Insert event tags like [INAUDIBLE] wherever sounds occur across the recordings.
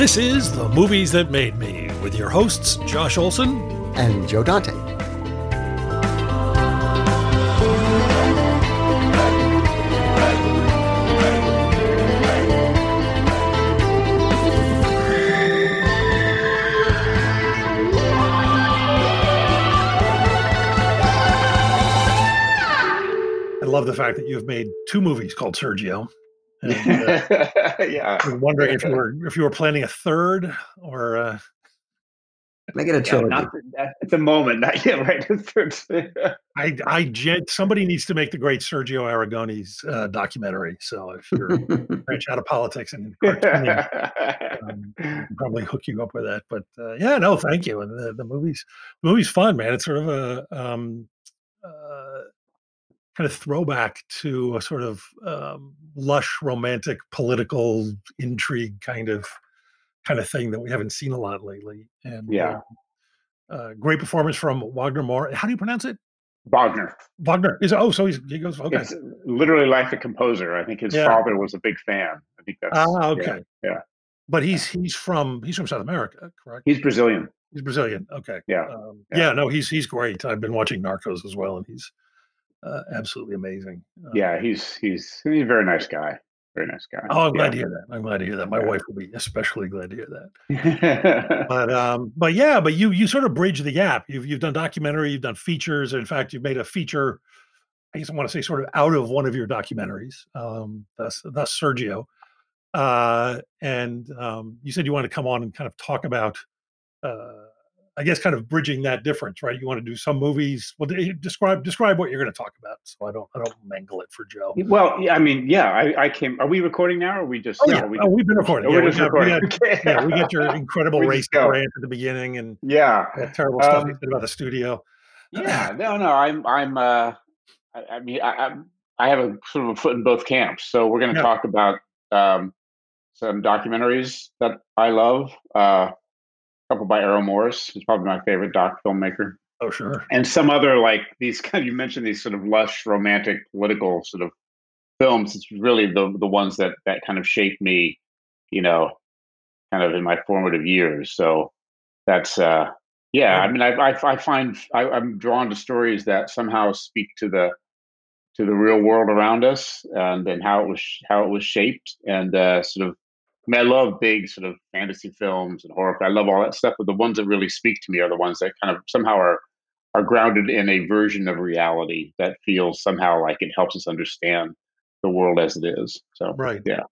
This is The Movies That Made Me with your hosts, Josh Olson and Joe Dante. I love the fact that you've made two movies called Sergio. And, uh, [LAUGHS] yeah. I'm wondering if you [LAUGHS] were if you were planning a third or uh, Make it a Yeah, trilogy. not at the moment, not yet, [LAUGHS] right? I I gen- somebody needs to make the great Sergio Aragones uh, documentary. So if you're branch out of politics and cartooning, um, probably hook you up with that. But uh, yeah, no, thank you. And the, the movie's the movie's fun, man. It's sort of a um, uh, kind of throwback to a sort of um, lush, romantic, political intrigue kind of kind of thing that we haven't seen a lot lately. And Yeah. uh, uh, great performance from Wagner Moura. How do you pronounce it? Wagner. Wagner is oh, so he's, he goes okay. It's literally like the composer. I think his Yeah. father was a big fan. I think that's Ah, yeah, okay. yeah. But he's he's from he's from South America, correct? He's Brazilian. He's Brazilian. Okay. Yeah. Um, Yeah. yeah. No, he's he's great. I've been watching Narcos as well, and he's uh, absolutely amazing. Uh, Yeah, he's he's he's a very nice guy. Very nice guy. Oh, I'm glad to hear that. I'm glad to hear that. My Yeah. wife will be especially glad to hear that. [LAUGHS] But um, but yeah, but you you sort of bridge the gap. You've you've done documentary, you've done features. In fact, you've made a feature. I guess I want to say sort of out of one of your documentaries. Um, thus, thus Sergio. Uh, and um, you said you want to come on and kind of talk about, uh, I guess, kind of bridging that difference, right? You want to do some movies. Well, describe describe what you're going to talk about, so I don't I don't mangle it for Joe. well, yeah, I mean, yeah, I, I came. Are we recording now, or are we just? Oh yeah, we oh, we've been recording. oh, Yeah, we're we just got, we recording. got- [LAUGHS] Okay. yeah, we got your incredible [LAUGHS] race rant at the beginning and Yeah, that terrible stuff you Um, said about the studio. yeah. No, no. I'm, I'm. uh I, I mean, I, I'm. I have a sort of a foot in both camps. So we're going to Yeah. talk about um, some documentaries that I love. Uh, a couple by Errol Morris, who's probably my favorite doc filmmaker. Oh sure. and some other like these [LAUGHS] kind you mentioned these sort of lush romantic political sort of films it's really the the ones that that kind of shaped me you know kind of in my formative years so that's uh yeah i mean i i, I find I, i'm drawn to stories that somehow speak to the to the real world around us and and how it was how it was shaped and uh sort of I mean, I love big sort of fantasy films and horror. I love all that stuff, but the ones that really speak to me are the ones that kind of somehow are are grounded in a version of reality that feels somehow like it helps us understand the world as it is. So Right. yeah.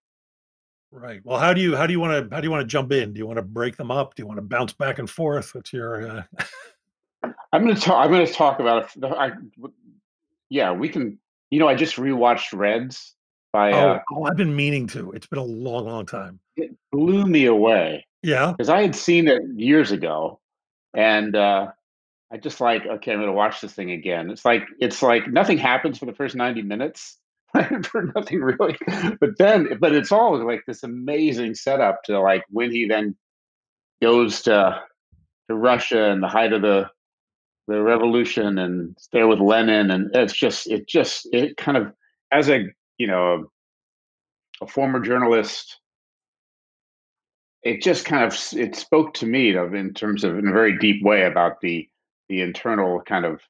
Right. Well, how do you how do you want to how do you want to jump in? Do you want to break them up? Do you want to bounce back and forth? What's your uh, [LAUGHS] I'm gonna talk. I'm gonna talk about. it. I, yeah, we can. You know, I just rewatched Reds by. oh, Uh, oh, I've been meaning to. It's been a long, long time. it blew me away Yeah. because I had seen it years ago, and uh, I just like, okay, I'm gonna watch this thing again. It's like it's like nothing happens for the first 90 minutes. [LAUGHS] for nothing really but then but it's all like this amazing setup to like when he then goes to to russia and the height of the the revolution and there with lenin and it's just it just it kind of as a you know a, former journalist. It just kind of it spoke to me of in terms of in a very deep way about the the internal kind of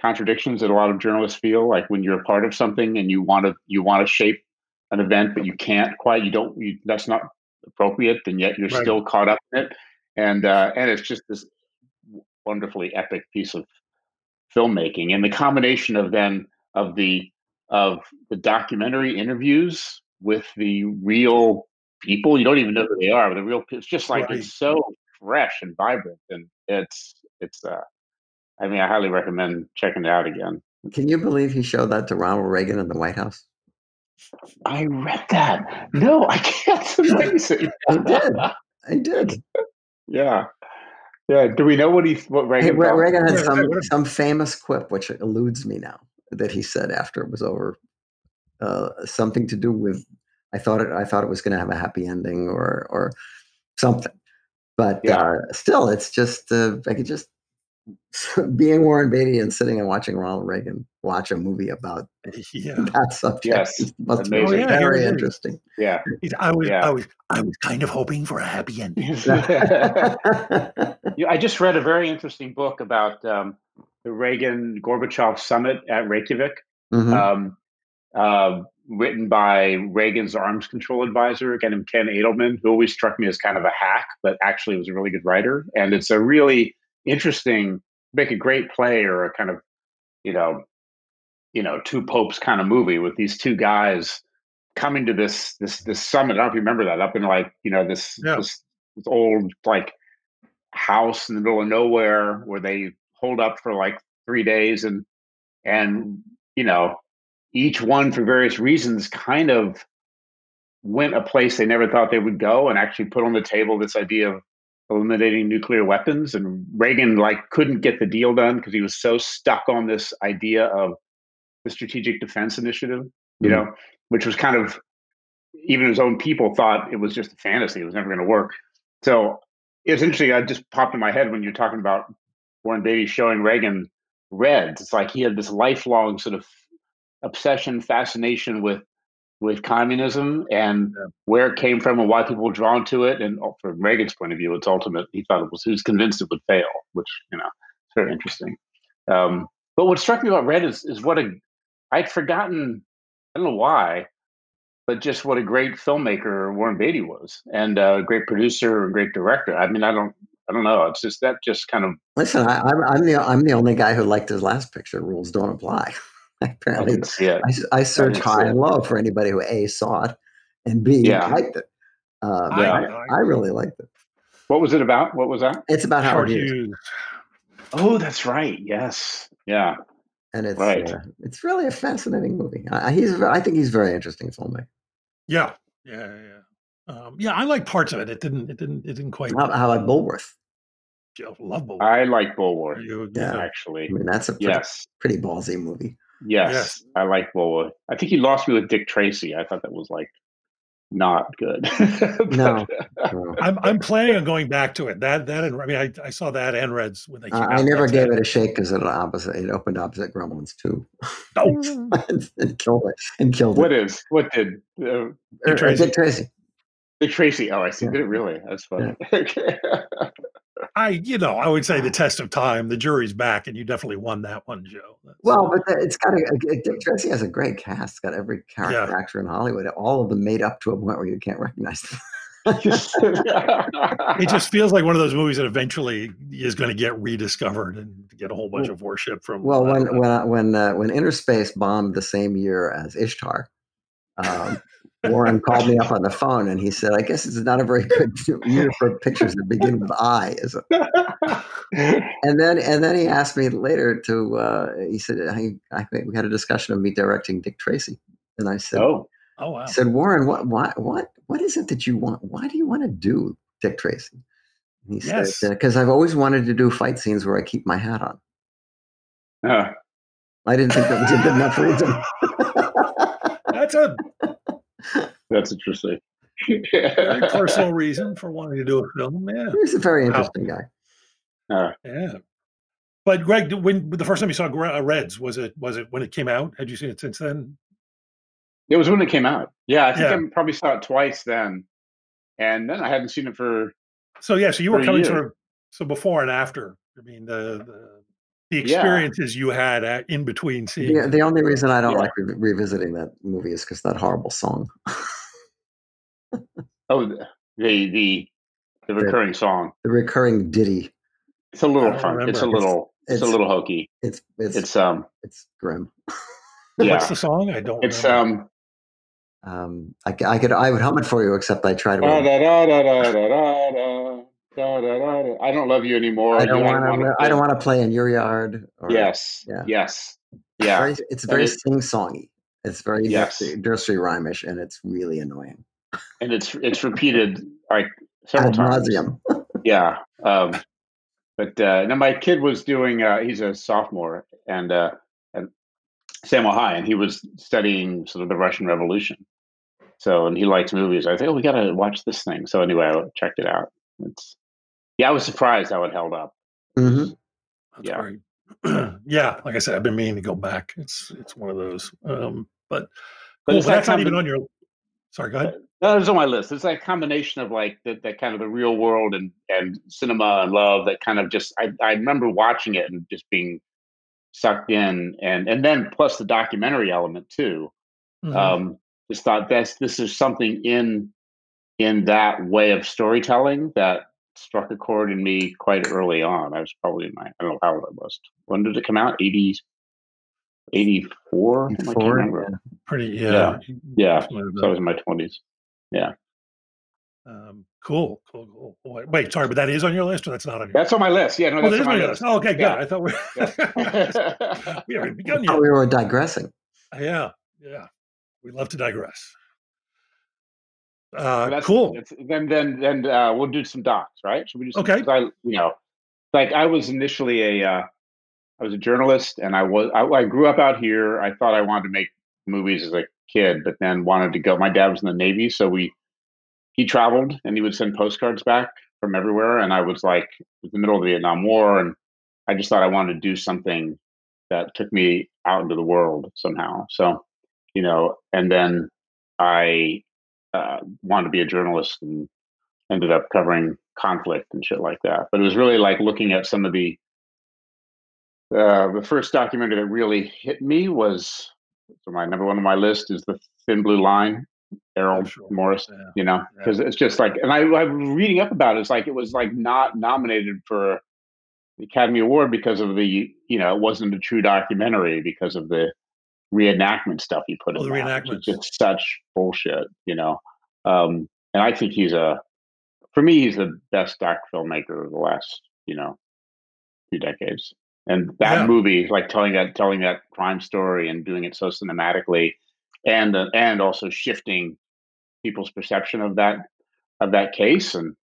contradictions that a lot of journalists feel like when you're a part of something and you want to you want to shape an event but you can't quite you don't you, that's not appropriate and yet you're Right. still caught up in it. And uh and it's just this wonderfully epic piece of filmmaking. And the combination of then of the of the documentary interviews with the real people you don't even know who they are but the real it's just like Right. it's so fresh and vibrant, and it's it's. uh I mean, I highly recommend checking it out again. Can you believe he showed that to Ronald Reagan in the White House? I read that. No, I can't. It's amazing. I did. I did. yeah, yeah. Do we know what he what Reagan? Re- thought? Reagan had some some famous quip, which eludes me now, that he said after it was over, uh, something to do with I thought it I thought it was going to have a happy ending or or something, but Yeah. uh, still, it's just uh, I could just [LAUGHS] being Warren Beatty and sitting and watching Ronald Reagan watch a movie about [LAUGHS] Yeah. [LAUGHS] that subject Yes, must be amazing. Oh, yeah, very he interesting. Yeah. I was, Yeah. I was, I was kind of hoping for a happy ending. Yeah, I just read a very interesting book about um, the Reagan Gorbachev summit at Reykjavik, Mhm. um, uh, written by Reagan's arms control advisor, a guy named Ken Adelman, who always struck me as kind of a hack, but actually was a really good writer. And it's a really interesting, make a great play or a kind of, you know, you know, two popes kind of movie with these two guys coming to this this this summit. I don't know if you remember that up in like you know this Yeah. this, this old like house in the middle of nowhere where they hold up for like three days and and you know each one for various reasons kind of went a place they never thought they would go and actually put on the table this idea of eliminating nuclear weapons and Reagan like couldn't get the deal done because he was so stuck on this idea of the strategic defense initiative you Mhm. know which was kind of even his own people thought it was just a fantasy it was never going to work so it's interesting i just popped in my head when you're talking about warren beatty showing reagan reds. It's like he had this lifelong sort of obsession fascination with with communism and where it came from and why people were drawn to it. And oh, from reagan's point of view it's ultimate. He thought it was he was convinced it would fail which you know it's very interesting. Um, but what struck me about red is, is what a i'd forgotten i don't know why but just what a great filmmaker Warren Beatty was, and a great producer and great director. I mean, I don't, I don't know. It's just that just kind of Listen, I, I'm, I'm the I'm the only guy who liked his last picture. Rules don't apply. [LAUGHS] I Apparently, didn't see it. I, I search didn't high and low for anybody who a saw it and b Yeah. liked it. Uh, but I- I, I- I really liked it. What was it about? What was that? It's about Howard Howard Hughes, Hughes. Oh, that's right. Yes. Yeah. and it's Right. uh, it's really a fascinating movie. I, he's I think he's very interesting filmmaker. Yeah, yeah, yeah. Um, yeah, I like parts of it. It didn't. It didn't. It didn't quite. How, how about Bulworth? Joe, love Bull. I like Bulworth. You- Yeah. you- Actually. I mean, that's a pretty, Yes. pretty ballsy movie. Yes. Yes. I like Bulworth. I think he lost me with Dick Tracy. I thought that was like not good. [LAUGHS] No, But- no. I'm I'm planning on going back to it. That that and I mean I, I saw that and Reds when they came I, out. I never gave it a shake because it opposite it opened opposite Gremlins too, Oh, [LAUGHS] and killed it and killed What it. is? What did? Uh, Er, uh, Tracy. Dick Tracy. Dick Tracy. Oh, I see. Yeah. Did it really? That's funny. [LAUGHS] Okay. I you know I would say the test of time. The jury's back, and you definitely won that one, Joe. That's- Well, but the- it's got a, a- Dick Tracy has a great cast. It's got every character Yeah. actor in Hollywood. All of them made up to a point where you can't recognize them. [LAUGHS] it just feels like one of those movies that eventually is going to get rediscovered and get a whole bunch of worship from. Well, uh, when when when uh, when Innerspace bombed the same year as Ishtar, um, Warren called me up on the phone and he said, "I guess it's not a very good year for pictures that begin with I." Is it? [LAUGHS] And then and then he asked me later to. Uh, he said, I, "I think we had a discussion of me directing Dick Tracy," and I said, oh, oh wow, I said, Warren, what, what, what, what is it that you want? Why do you want to do Dick Tracy? And he Yes. said, because I've always wanted to do fight scenes where I keep my hat on. Uh, I didn't think that was a good enough reason. [LAUGHS] that's a that's interesting. very [LAUGHS] personal reason for wanting to do a film. Yeah, He's a very Wow. interesting guy. Uh, yeah. But Greg, when the first time you saw uh, Reds was it was it when it came out? Had you seen it since then? it was when it came out. Yeah, I think Yeah. I probably saw it twice then, and then I hadn't seen it for. So yeah, so you were coming year. sort of so before and after. I mean the the, the Yeah. experiences you had at, in between seeing. The, the only reason I don't Yeah. like re- revisiting that movie is because that horrible song. Oh, the the the, the recurring song. The recurring ditty. It's a little don't fun. It's a little. It's, a it's- little hokey. It's it's It's um. it's grim. [LAUGHS] Yeah. What's the song? I don't. It's remember. um. Um, I could I would hum it for you, except I try to. Da, da, da, da, da, da. I don't love you anymore. I don't You want to. I don't play- want to play in your yard. Or, Yes. Yeah. Yes. It's Yeah. very, it's very it- sing songy. It's very Yes. nursery, nursery rhymish, and it's really annoying. And it's it's repeated like several Ad times. nauseum. [LAUGHS] Yeah. Um, but uh, now my kid was doing. Uh, he's a sophomore and uh, at Samuel High, and he was studying sort of the Russian Revolution. So, and he likes movies. I think, oh, we got to watch this thing. So anyway, I checked it out. It's yeah, I was surprised how it held up. hmm That's Yeah. great. [CLEARS THROAT] yeah, like I said, I've been meaning to go back. It's it's one of those. Um, but But cool, but that that's not even on your. Sorry, go ahead. No, it's on my list. It's that combination of like that, that kind of the real world and and cinema and love that kind of just I, I remember watching it and just being sucked in and and then plus the documentary element too. Mhm. Um just thought this this is something in in that way of storytelling that struck a chord in me quite early on. I was probably in my I don't know how old I was. When did it come out? 80 84? I can't Four, remember. yeah. Pretty, yeah, Yeah. something like So I was in my twenties. Um, cool, cool, cool. Wait, wait, sorry, but that is on your list, or that's not on your. That's on my list. Yeah, no, oh, that's that is on on my list. list. Oh, okay, good. I thought we. [LAUGHS] Yeah. we haven't begun Oh, yet. we were digressing. Yeah, yeah. We love to digress. Uh, that's cool. then, then, then uh, we'll do some docs, right? Should we do some? Okay. I, you know, like I was initially a, uh, I was a journalist, and I was I, I grew up out here. I thought I wanted to make movies as a kid, but then wanted to go. My dad was in the Navy, so we he traveled and he would send postcards back from everywhere, and I was like, was the middle of the Vietnam War, and I just thought I wanted to do something that took me out into the world somehow. So, you know, and then I uh, wanted to be a journalist and ended up covering conflict and shit like that. But it was really like looking at some of the uh, the first documentary that really hit me was so my number one on my list is the Thin Blue Line, Errol sure. Morris. Yeah. You know, Yeah. because it's just like, and I, I was reading up about it. It's like it was like not nominated for the Academy Award because of the you know it wasn't a true documentary because of the reenactment stuff he put Oh, in the reenactments. just such bullshit, you know. Um, and I think he's a, for me, he's the best doc filmmaker of the last, you know, few decades. And that Yeah. movie, like telling that telling that crime story and doing it so cinematically, and uh, and also shifting people's perception of that of that case, and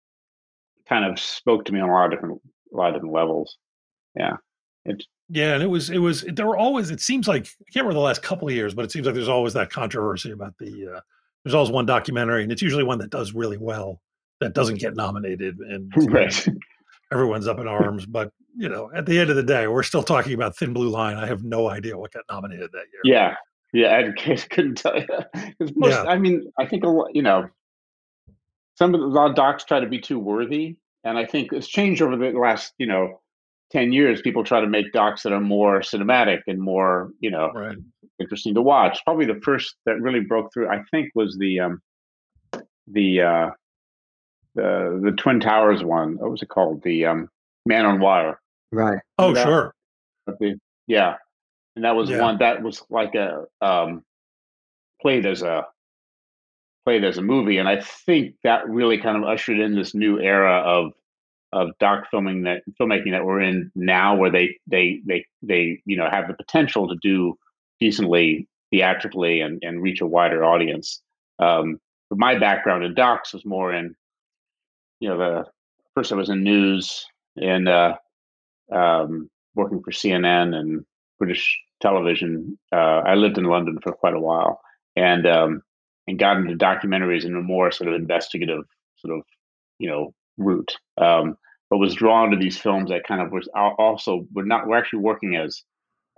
kind of spoke to me on a lot of different a lot of different levels. Yeah, it's Yeah, and it was it was there were always it seems like I can't remember the last couple of years, but it seems like there's always that controversy about the uh there's always one documentary and it's usually one that does really well that doesn't get nominated and right. [LAUGHS] everyone's up in arms. But you know, at the end of the day, we're still talking about Thin Blue Line. I have no idea what got nominated that year. Yeah, yeah, I [LAUGHS] couldn't tell you. most, Yeah. I mean, I think a lot, you know, some of the a lot of docs try to be too worthy, and I think it's changed over the last, you know, ten years. People try to make docs that are more cinematic and more, you know, Right. interesting to watch. Probably the first that really broke through, I think, was the um, the uh, the the Twin Towers one. What was it called? The um, Man on Wire. Right. Oh, that- sure. The- yeah, and that was Yeah. one that was like a um, played as a played as a movie, and I think that really kind of ushered in this new era of of doc filming that filmmaking that we're in now, where they they they they you know have the potential to do decently theatrically and and reach a wider audience. Um, but my background in docs was more in you know the first I was in news and uh, um, working for CNN and British television. Uh, I lived in London for quite a while, and um, and got into documentaries in a more sort of investigative sort of you know route. Um, but was drawn to these films that kind of was also we're not we're actually working as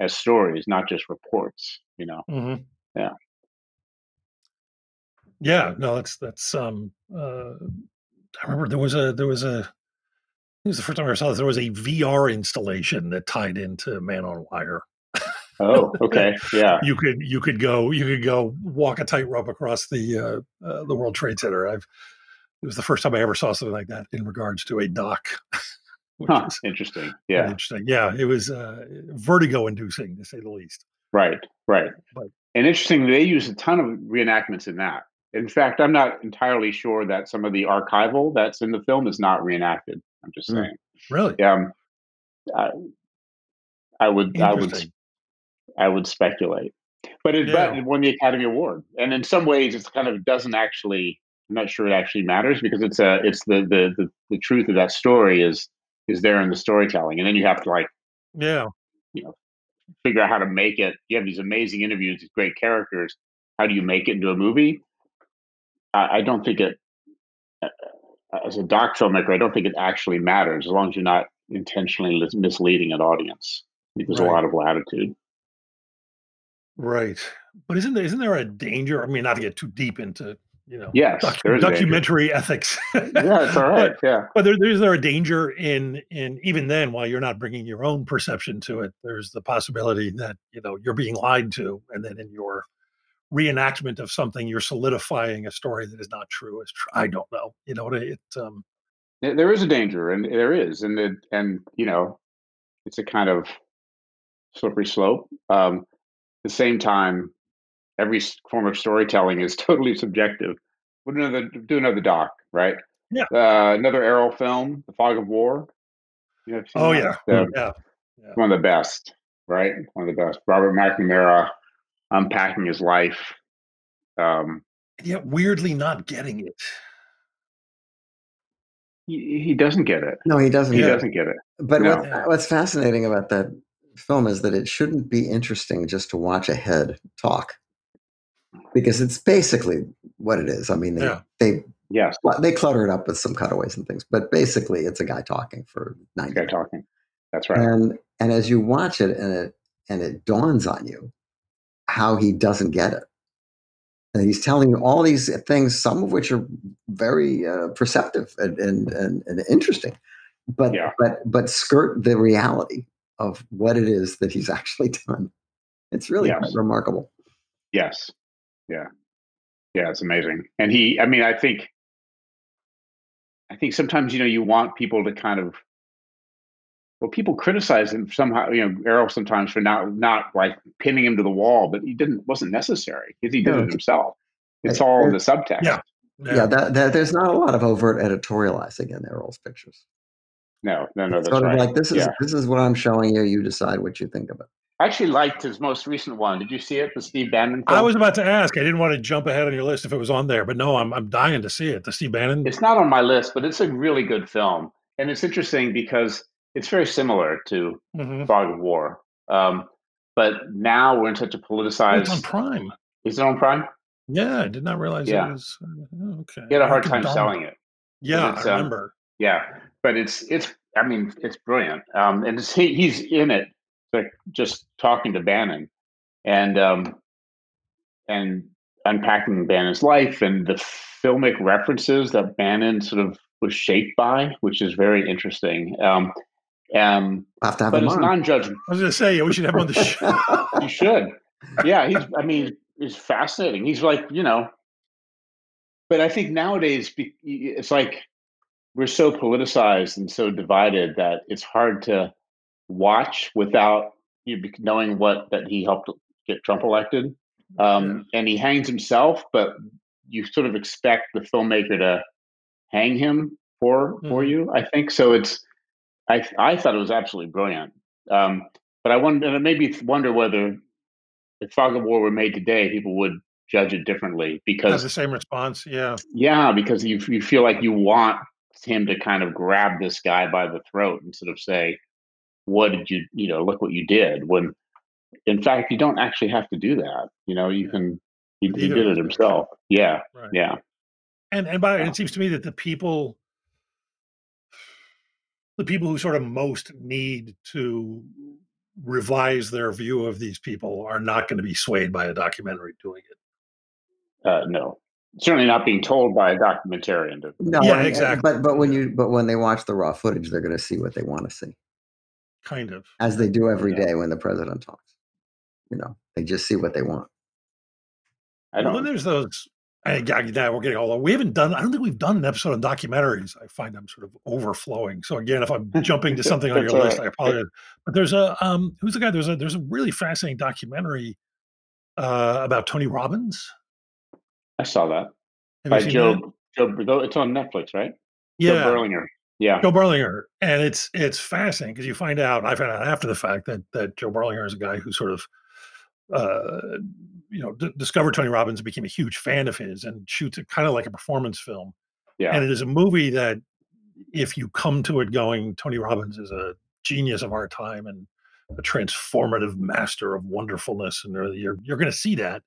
as stories, not just reports. You know. hmm Yeah. Yeah, no, that's that's um uh I remember there was a there was a it was the first time I ever saw this. There was a VR installation that tied into Man on Wire. Oh, okay, yeah, [LAUGHS] You could you could go you could go walk a tightrope across the uh, uh, the World Trade Center. I've it was the first time I ever saw something like that in regards to a doc. [LAUGHS] which huh, is interesting. Yeah, interesting. Yeah, it was uh, vertigo inducing to say the least. right, right. But- and interesting, they use a ton of reenactments in that. In fact, I'm not entirely sure that some of the archival that's in the film is not reenacted. I'm just Mm. saying. Really? Um, I, I would, I would, I would speculate. But it, Yeah. but it won the Academy Award, and in some ways, it's kind of doesn't actually. I'm not sure it actually matters because it's a, it's the the the, the truth of that story is is there in the storytelling, and then you have to like Yeah. you know figure out how to make it. You have these amazing interviews, these great characters. How do you make it into a movie? I, I don't think it, uh, as a doc filmmaker, I don't think it actually matters as long as you're not intentionally misleading an audience. There's a lot of latitude. Right. But isn't there isn't there a danger? I mean, not to get too deep into you know Yes, docu- there is a danger. documentary ethics. Yeah, it's all right. [LAUGHS] Yeah, But there, is there a danger in in even then, while you're not bringing your own perception to it, there's the possibility that you know you're being lied to, and then in your reenactment of something, you're solidifying a story that is not true as true. I don't know. You know, it. Um, There- there is a danger, and there is, and it, and you know, it's a kind of slippery slope. Um, at the same time, every form of storytelling is [LAUGHS] totally subjective. We'll do another do another doc, right? Yeah. Uh, another Errol film, The Fog of War. You have seen oh yeah, The- yeah, one of the best, right? One of the best. Robert McNamara unpacking his life. Um, and yet weirdly not getting it. he, he doesn't get it. No, he doesn't. He Yeah. doesn't get it. But No. what, what's fascinating about that film is that it shouldn't be interesting just to watch a head talk, because it's basically what it is. I mean, they Yeah. they Yes, they clutter it up with some cutaways and things, but basically, it's a guy talking for ninety. guy talking. That's right. And and as you watch it, and it and it dawns on you how he doesn't get it. And he's telling you all these things, some of which are very uh, perceptive and, and, and, and interesting, but Yeah. but but skirt the reality of what it is that he's [LAUGHS] actually done. It's really Yes. remarkable. Yes. Yeah. Yeah, it's amazing. And he I mean, I think I think sometimes, you know, you want people to kind of well, people criticize him somehow, you know, Errol sometimes for not not like pinning him to the wall, but he didn't wasn't necessary because he did No, it himself. It's it- all in the it- subtext. Yeah. Yeah, that, that there's not a lot of overt editorializing in Errol's pictures. No, no, no, It's that's sort right. of like this is Yeah. this is what I'm showing you. You decide what you think of it. I actually liked his most recent one. Did you see it? The Steve Bannon film? I was about to ask. I didn't want to jump ahead on your list if it was on there, but no, I'm I'm dying to see it. The Steve Bannon. It's not on my list, but it's a really good film. And it's interesting because it's very similar to Mhm. Fog of War. Um, but now we're in such a Oh, it's on Prime. Is it on Prime? Yeah, I did not realize Yeah. it was. uh, okay. He had a hard time selling it. Yeah, I um, remember. Yeah, but it's it's. I mean, it's brilliant. Um, and it's, he, he's in it, like just talking to Bannon, and um, and unpacking Bannon's life and the filmic references that Bannon sort of was shaped by, which is very interesting. Um, um, I'll have to have but it's non-judgmental. I was going to say we should have him on the show. [LAUGHS] You should. Yeah, he's. I mean, he's fascinating. He's like you know. But I think nowadays it's like we're so politicized and so divided that it's hard to watch without knowing what that he helped get Trump elected. Um, And he hangs himself, but you sort of expect the filmmaker to hang him for for Mhm. you. I think so. It's. I I thought it was absolutely brilliant. Um, but I wonder, and it made me wonder whether if Fog of War were made today, people would judge it differently because the same response. Yeah. yeah, because you you feel like you want him to kind of grab this guy by the throat and sort of say, "What did you you know? Look what you did." When in fact you don't actually have to do that. You know, you can. He, he did it himself. Yeah, Right. yeah, And and by Yeah. it seems to me that the people the people who sort of most need to revise their view of these people are not going to be swayed by a documentary doing it. uh, no, certainly not being told by a documentarian. To, No, Yeah, exactly. But but when you but when they watch the raw footage, they're going to see what they want to see, Kind of. as they do every Yeah. day when the president talks. You know, they just see what they want. I don't. Know. There's those. I, I, now we're getting all. We haven't done. I don't think we've done an episode on documentaries. I find I'm sort of overflowing. So again, if I'm [LAUGHS] jumping to something on your list, right. I apologize. But there's a um, who's the guy? There's a there's a really fascinating documentary uh, about Tony Robbins. I saw that. Have By Joe, that? Joe, it's on Netflix, right? Yeah, Joe Berlinger. Yeah. Joe Berlinger, and it's it's fascinating because you find out. I found out after the fact that that Joe Berlinger is a guy who sort of, uh, you know, d- discovered Tony Robbins, and became a huge fan of his, and shoots it kind of like a performance film. Yeah. And it is a movie that, if you come to it going, Tony Robbins is a genius of our time and a transformative master of wonderfulness, and you're you're going to see that.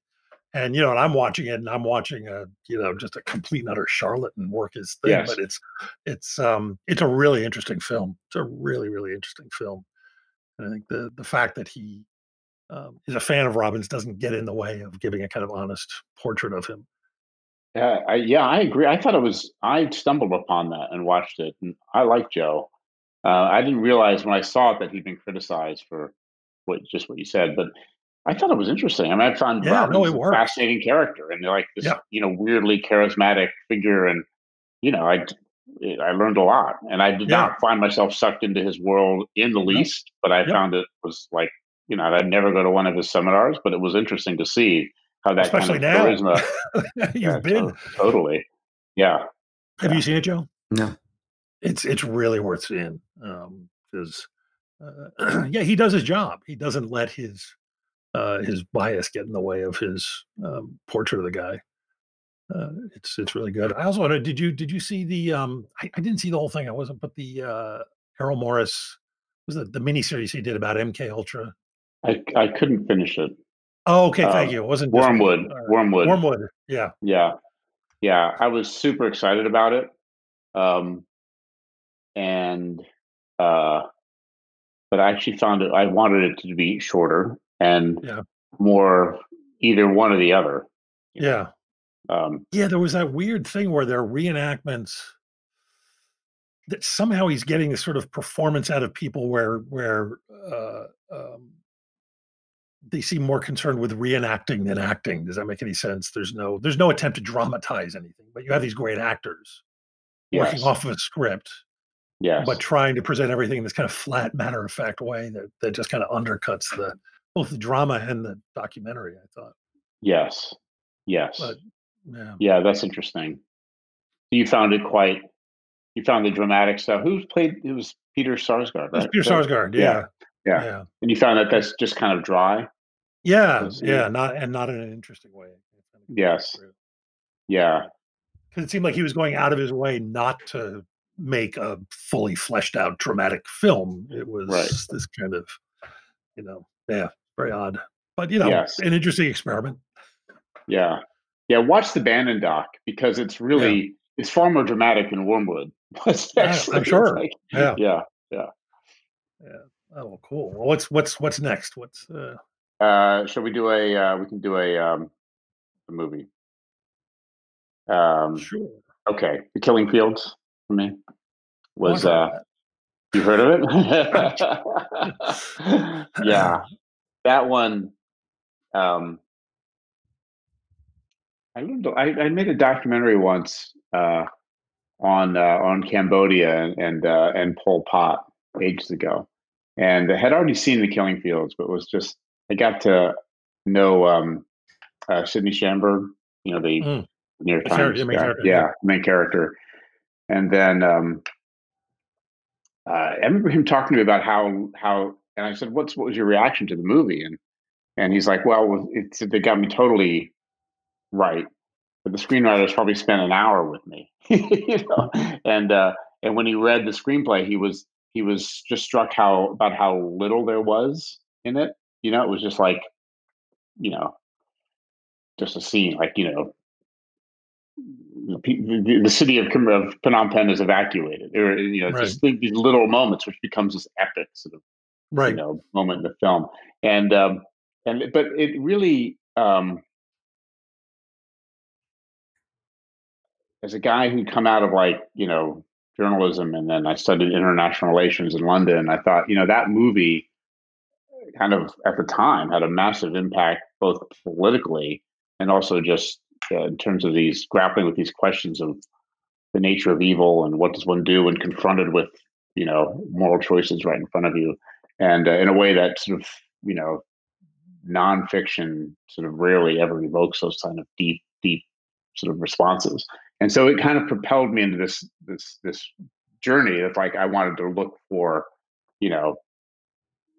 And you know, and I'm watching it, and I'm watching a you know just a complete and utter charlatan work his thing. Yes. But it's it's um it's a really interesting film. It's a really really interesting film. And I think the the fact that he um, is a fan of Robbins doesn't get in the way of giving a kind of honest portrait of him. Uh, I, yeah, I agree. I thought it was. I stumbled upon that and watched it, and I like Joe. Uh, I didn't realize when I saw it that he'd been criticized for what just what you said, but I thought it was interesting. I mean, I found Yeah, no, Robbins it a works. fascinating character and like this, Yeah. you know, weirdly charismatic figure, and you know, I I learned a lot, and I did Yeah. not find myself sucked into his world in the least. But I Yep. found it was like, you know, I'd never go to one of his seminars, but it was interesting to see how that Especially kind of now. charisma. [LAUGHS] You've Yeah, been. totally. Yeah. Have yeah. you seen it, Joe? No. It's it's really worth seeing Um, because uh, [CLEARS THROAT] yeah, he does his job. He doesn't let his uh, his bias get in the way of his um, portrait of the guy. Uh, it's it's really good. I also wanted. Did you did you see the? Um, I, I didn't see the whole thing. I wasn't, but the uh, Errol Morris was the the miniseries he did about MK Ultra. I, I couldn't finish it. Oh, okay, thank Um, you. It wasn't just. Wormwood. Uh, Wormwood. Wormwood. Yeah, Yeah. Yeah. I was super excited about it. Um, and, uh, but I actually found it, I wanted it to be shorter and Yeah. more either one or the other. yeah. Um, Yeah, there was that weird thing where there are reenactments that somehow he's getting this sort of performance out of people where where uh, um, they seem more concerned with reenacting than acting. Does that make any sense? There's no there's no attempt to dramatize anything, but you have these great actors working off of a script, Yes. but trying to present everything in this kind of flat, matter of fact way that that just kind of undercuts the both the drama and the documentary. I thought, yes. Yes. but yeah. yeah. That's interesting. You found it quite, you found the dramatic stuff. Who played, it was Peter Sarsgaard, right? Peter Sarsgaard, yeah, yeah, yeah. yeah. And you found that that's just kind of dry. Yeah, yeah, not and not in an interesting way. Yes. Yeah. because it seemed like he was going out of his way not to make a fully fleshed out dramatic film. It was Right. this kind of, you know, yeah, very odd, but you know, Yes. an interesting experiment. Yeah. Yeah. Watch the Bannon doc because it's really it's far more dramatic than Wormwood. [LAUGHS] Especially, it's sure. like- Yeah. yeah. Oh, cool. Well, what's what's what's next? What's uh, Uh shall we do a uh we can do a um a movie. Um sure. okay. The Killing Fields for me was uh you heard of it? [LAUGHS] [LAUGHS] yeah. That one um I, learned, I I made a documentary once uh on uh, on Cambodia and and, uh, and Pol Pot ages ago, and I had already seen the Killing Fields, but was just I got to know um, uh, Sydney Schanberg, you know the Mm. New York Times the main character, yeah. yeah, main character, and then um, uh, I remember him talking to me about how how, and I said, "What's what was your reaction to the movie?" and and he's like, "Well, it's they got me totally right." But the screenwriters probably spent an hour with me, [LAUGHS] you know. And uh, and when he read the screenplay, he was he was just struck how about how little there was in it. You know, it was just like, you know, just a scene, like you know, the, pe- the, the city of, of Phnom Penh is evacuated, or you know, just think these little moments, which becomes this epic sort of right. you know moment in the film and um and but it really um as a guy who'd come out of like you know journalism and then i studied international relations in london i thought you know that movie kind of at the time had a massive impact both politically and also just uh, in terms of these grappling with these questions of the nature of evil and what does one do when confronted with you know moral choices right in front of you and uh, in a way that sort of you know nonfiction sort of rarely ever evokes those kind of deep deep sort of responses. And so it kind of propelled me into this this this journey of like I wanted to look for, you know,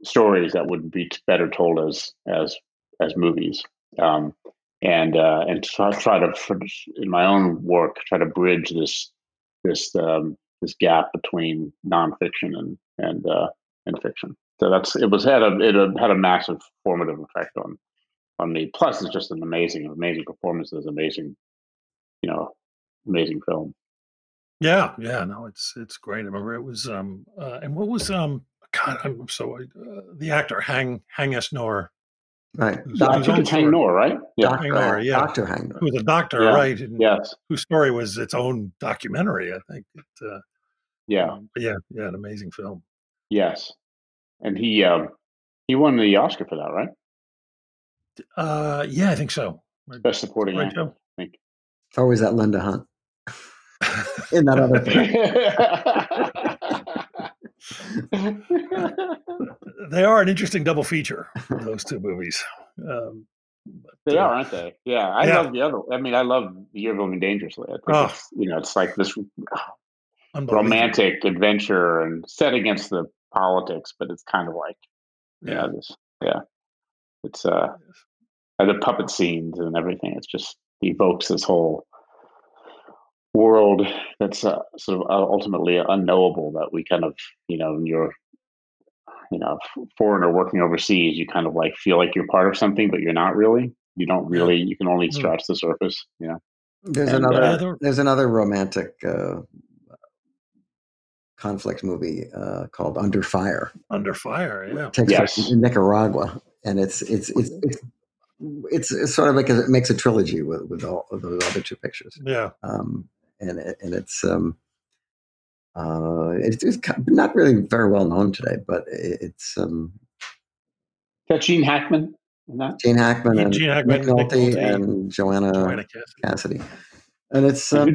stories that would be better told as as as movies. Um, and uh, and try, try to in my own work try to bridge this this um, this gap between nonfiction and and uh, and fiction. So that's it was had a it had a massive formative effect on on me. Plus, it's just an amazing amazing performances, amazing you know amazing film. Yeah, yeah, no, it's it's great. I remember it was um uh, and what was um God, I'm so uh, the actor Haing Haing S Ngor Right. I think it's Haing Ngor, right? Yeah. Doctor, Nor, yeah. Doctor Haing Ngor. Who was a doctor, yeah. right? And yes. Whose story was its own documentary, I think. It, uh, yeah. Um, yeah, yeah, an amazing film. Yes. And he um, he won the Oscar for that, right? Uh, yeah, I think so. Best supporting right, actor. I think. Or was that Linda Hunt? [LAUGHS] In that other [LAUGHS] they are an interesting double feature. Those two movies. Um, but, they uh, are, aren't they? Yeah, I yeah. love the other. I mean, I love the Year of Living Dangerously. I think oh. it's, you know, it's like this romantic adventure and set against the politics, but it's kind of like, yeah, you know, this, yeah, it's uh, the puppet scenes and everything. It's just evokes this whole world that's uh, sort of uh, ultimately unknowable that we kind of you know you're you know foreigner working overseas you kind of like feel like you're part of something but you're not really you don't really you can only hmm. scratch the surface yeah there's and, another uh, there's another romantic uh, conflict movie uh, called under fire under fire yeah it takes yes. in nicaragua and it's it's it's, it's it's, it's sort of like a, it makes a trilogy with with all of those other two pictures. Yeah. Um, and and it's um, uh, it's, it's not really very well known today, but it's um, that Gene Hackman. Not? Gene Hackman and Gene Hackman, Nick Nolte, Nick Nolte and Joanna, Joanna Cassidy. Cassidy. and it's um,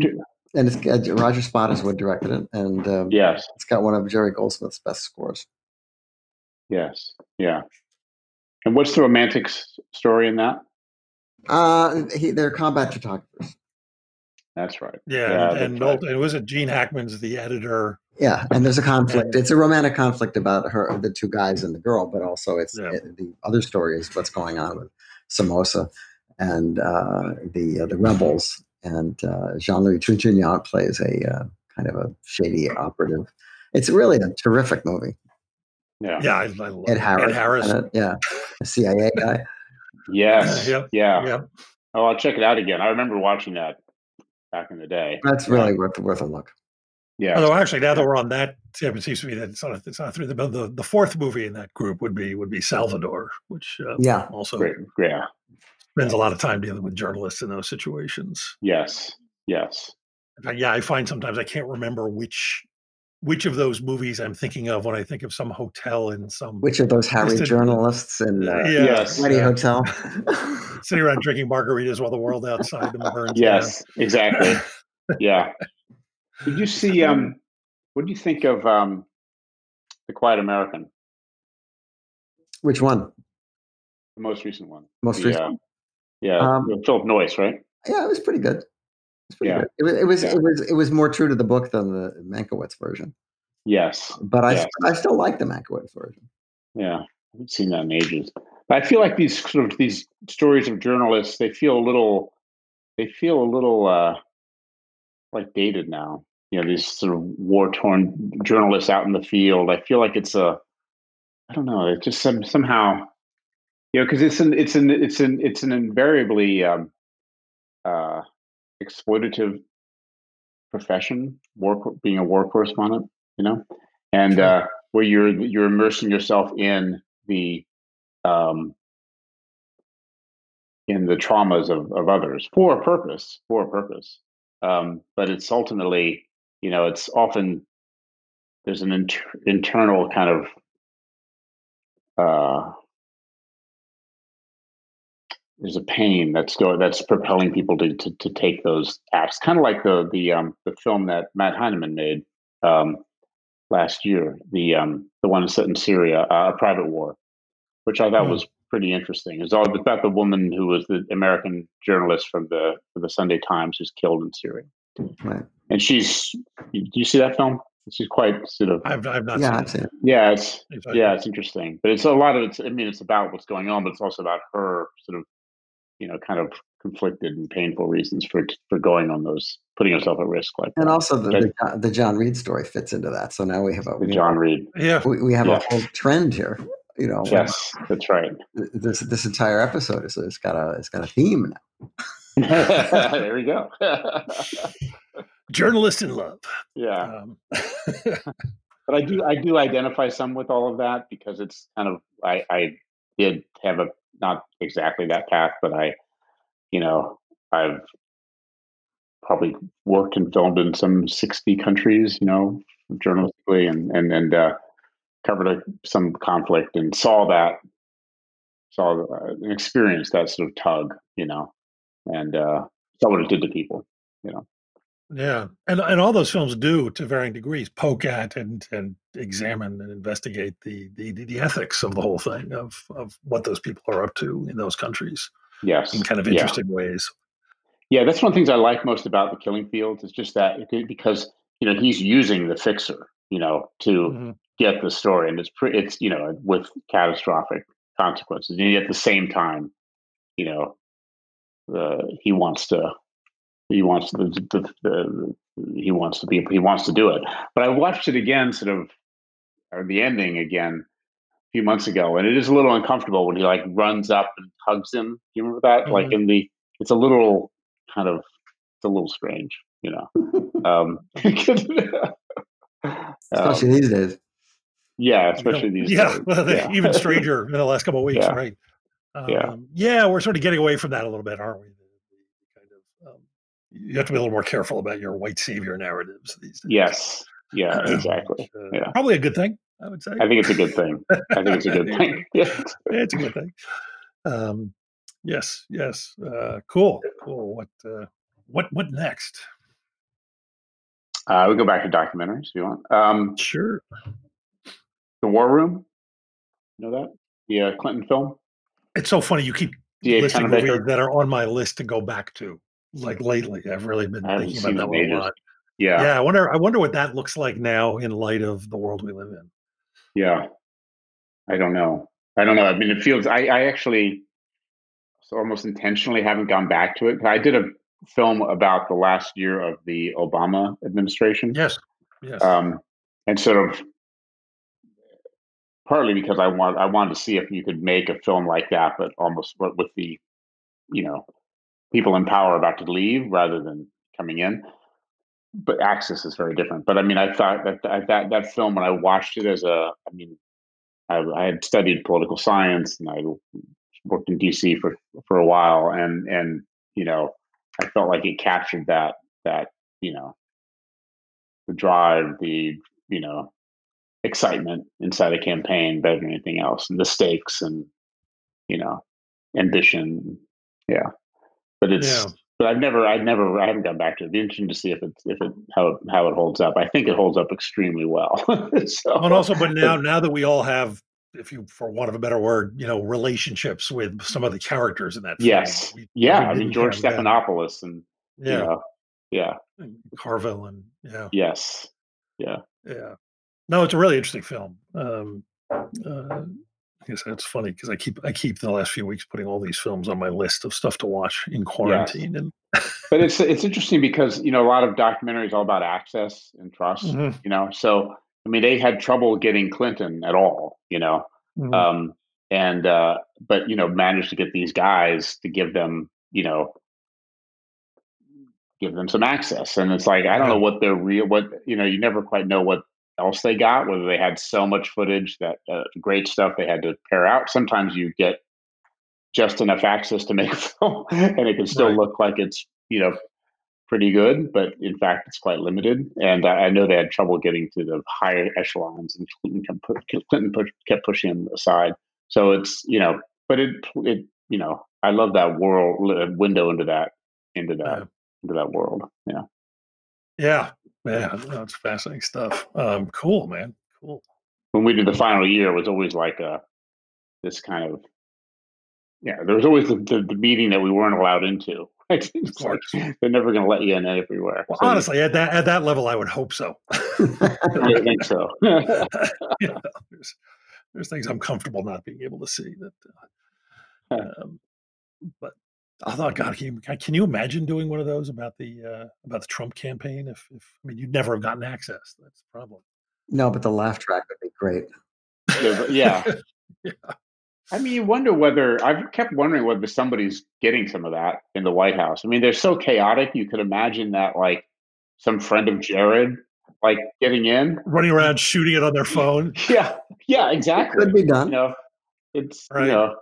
and it's uh, Roger Spottiswoode directed it, and um, yes, it's got one of Jerry Goldsmith's best scores. Yes, yeah. And what's the romantic story in that? Uh, he, they're combat photographers. That's right. Yeah, yeah and, and it was it Gene Hackman's the editor. Yeah, and there's a conflict. it's a romantic conflict about her, the two guys and the girl, but also it's yeah. it, the other story is what's going on with Somoza and uh, the uh, the rebels. And uh, Jean Louis Trintignant plays a uh, kind of a shady operative. It's really a terrific movie. Yeah, yeah, I, I love Ed Harris. Ed Harris. yeah, a CIA guy. Yes. [LAUGHS] yep. Yeah. Yep. Oh, I'll check it out again. I remember watching that back in the day. That's really yeah. worth worth a look. Yeah. Although actually, now that we're on that, it seems to me that it's not it's not through the the, the fourth movie in that group would be would be Salvador, which uh, yeah also Great. yeah spends a lot of time dealing with journalists in those situations. Yes. Yes. yeah, I find sometimes I can't remember which which of those movies I'm thinking of when I think of some hotel in some. Which of those Harry distant, journalists in uh, yeah, yes, Ready yeah. Hotel? [LAUGHS] Sitting around drinking margaritas while the world outside them burns. Yes, down. exactly. yeah. Did you [LAUGHS] see? Um, what do you think of um, the Quiet American? Which one? The most recent one. Most the, recent. Uh, yeah, um, Philip Noyce, right? Yeah, it was pretty good pretty yeah. good. It was it was, yeah. it was it was more true to the book than the Mankiewicz version. Yes, but I yes. I still like the Mankiewicz version. Yeah, I haven't seen that in ages. But I feel like these sort of these stories of journalists they feel a little they feel a little uh, like dated now. You know, these sort of war torn journalists out in the field. I feel like it's a I don't know. It just some somehow you know because it's an it's an it's an it's an invariably um, uh, exploitative profession, war being a war correspondent, you know, and uh, where you're you're immersing yourself in the um, in the traumas of, of others for a purpose, for a purpose. Um, but it's ultimately, you know, it's often there's an inter- internal kind of uh, there's a pain that's going that's propelling people to, to, to take those acts. Kind of like the the um, the film that Matt Heineman made um, last year, the um, the one set in Syria, uh, a private war, which I thought mm. was pretty interesting. It's all about the woman who was the American journalist from the from the Sunday Times who's killed in Syria. Right. And she's, do you see that film? She's quite sort of. I've, I've not Yeah, seen it. seen it. Yeah, it's Exactly. yeah, it's interesting, but it's a lot of it's. I mean, it's about what's going on, but it's also about her sort of, you know, kind of conflicted and painful reasons for for going on those, putting herself at risk like And that. also the, Okay. the John- the John Reed story fits into that. So now we have a The John Reed. Yeah. we, we have Yeah. a whole trend here. You know, Yes, that's right. this this entire episode is it's got a it's got a theme now. [LAUGHS] there we go. Journalist in love. yeah. Um, [LAUGHS] but I do I do identify some with all of that because it's kind of I I did have a not exactly that path, but I you know I've probably worked and filmed in some sixty countries, you know, journalistically, and and and uh, covered a, some conflict and saw that saw uh, and experienced that sort of tug, you know, and uh, saw what it did to people, you know. Yeah. And and all those films do to varying degrees poke at and and examine and investigate the the, the ethics of the whole thing of of what those people are up to in those countries Yes, in kind of Yeah. interesting ways. Yeah, that's one of the things I like most about the Killing Fields. Is just that because you know he's using the fixer, you know, to Mhm. get the story, and it's pre- it's you know with catastrophic consequences. And yet at the same time, you know, uh, he wants to he wants the, the, the he wants to be he wants to do it. But I watched it again, sort of, or the ending again a few months ago, and it is a little uncomfortable when he like runs up and hugs him. Do you remember that? Like in the it's a little kind of it's a little strange, you know. [LAUGHS] um, [LAUGHS] um, Especially these days. yeah, especially You know, these yeah, days. well, Yeah. even [LAUGHS] stranger in the last couple of weeks, Yeah. right? Um, Yeah. yeah, we're sort of getting away from that a little bit, aren't we? The- the kind of, um, you have to be a little more careful about your white savior narratives these days. Yes. Yeah, [CLEARS THROAT] exactly. Uh, Yeah. Probably a good thing, I would say. I think it's a good thing. I think it's a good thing. [LAUGHS] Yeah. it's a good thing. Um, yes, yes. Uh, cool, cool. What, uh, what, what next? Uh, we go back to documentaries if you want. Um, Sure. the War Room. You know that? The uh, Clinton film? It's so funny. You keep D.A. listing movies that are on my list to go back to. Like lately, I've really been thinking about that one a lot. Yeah. yeah i wonder i wonder what that looks like now in light of the world we live in Yeah. I don't know. I don't know. I mean, it feels, I, I actually so almost intentionally haven't gone back to it. I did a film about the last year of the Obama administration. yes yes um, and sort of partly because I want I wanted to see if you could make a film like that, but almost with the you know people in power about to leave rather than coming in. But Axis is very different. But I mean, I thought that that that, film when I watched it as a, I mean, I, I had studied political science and I worked in DC for for a while, and and you know I felt like it captured that that you know the drive, the you know excitement inside a campaign better than anything else, and the stakes and you know ambition. Yeah, but it's Yeah. but I've never I've never I haven't gone back to it. It'd be interesting to see if it if it how it, how it holds up. I think it holds up extremely well. [LAUGHS] so and also but now now that we all have if you for want of a better word you know relationships with some of the characters in that film, yes, we- yeah. we I mean George have that. Stephanopoulos and yeah you know, yeah, and carville and yeah yes, yeah yeah no it's a really interesting film um uh Guess it's funny because I keep I keep the last few weeks putting all these films on my list of stuff to watch in quarantine and but it's it's interesting because you know a lot of documentaries all about access and trust. Mhm, You know, so I mean they had trouble getting Clinton at all. You know, mhm. um, and uh, but you know managed to get these guys to give them you know give them some access and it's like i don't know what they're real what you know you never quite know what else they got whether they had so much footage that uh, great stuff they had to pare out sometimes you get just enough access to make a [LAUGHS] film and it can still Right. look like it's you know pretty good but in fact it's quite limited and i, I know they had trouble getting to the higher echelons and clinton kept, pu- clinton push, kept pushing them aside so it's you know but it it you know i love that world window into that into that Yeah. into that world yeah yeah yeah that's fascinating stuff um cool man cool when we did the final year it was always like a this kind of yeah, there was always the, the, the meeting that we weren't allowed into. [LAUGHS] Right? Of It's like, course. they're never going to let you in everywhere. Well, So honestly, at that at that level, I would hope so. [LAUGHS] I think so. [LAUGHS] There's, there's things I'm comfortable not being able to see. That, uh, um, but I thought, God, can you, can you imagine doing one of those about the uh, about the Trump campaign? If, if I mean, you'd never have gotten access. That's the problem. no, but the laugh track would be great. Yeah, yeah. [LAUGHS] Yeah. I mean, you wonder whether I've kept wondering whether somebody's getting some of that in the White House. I mean, they're so chaotic. You could imagine that, like, some friend of Jared, like, getting in. Running around shooting it on their phone. [LAUGHS] Yeah, yeah, exactly. Could be You done. know, it's Right. you know,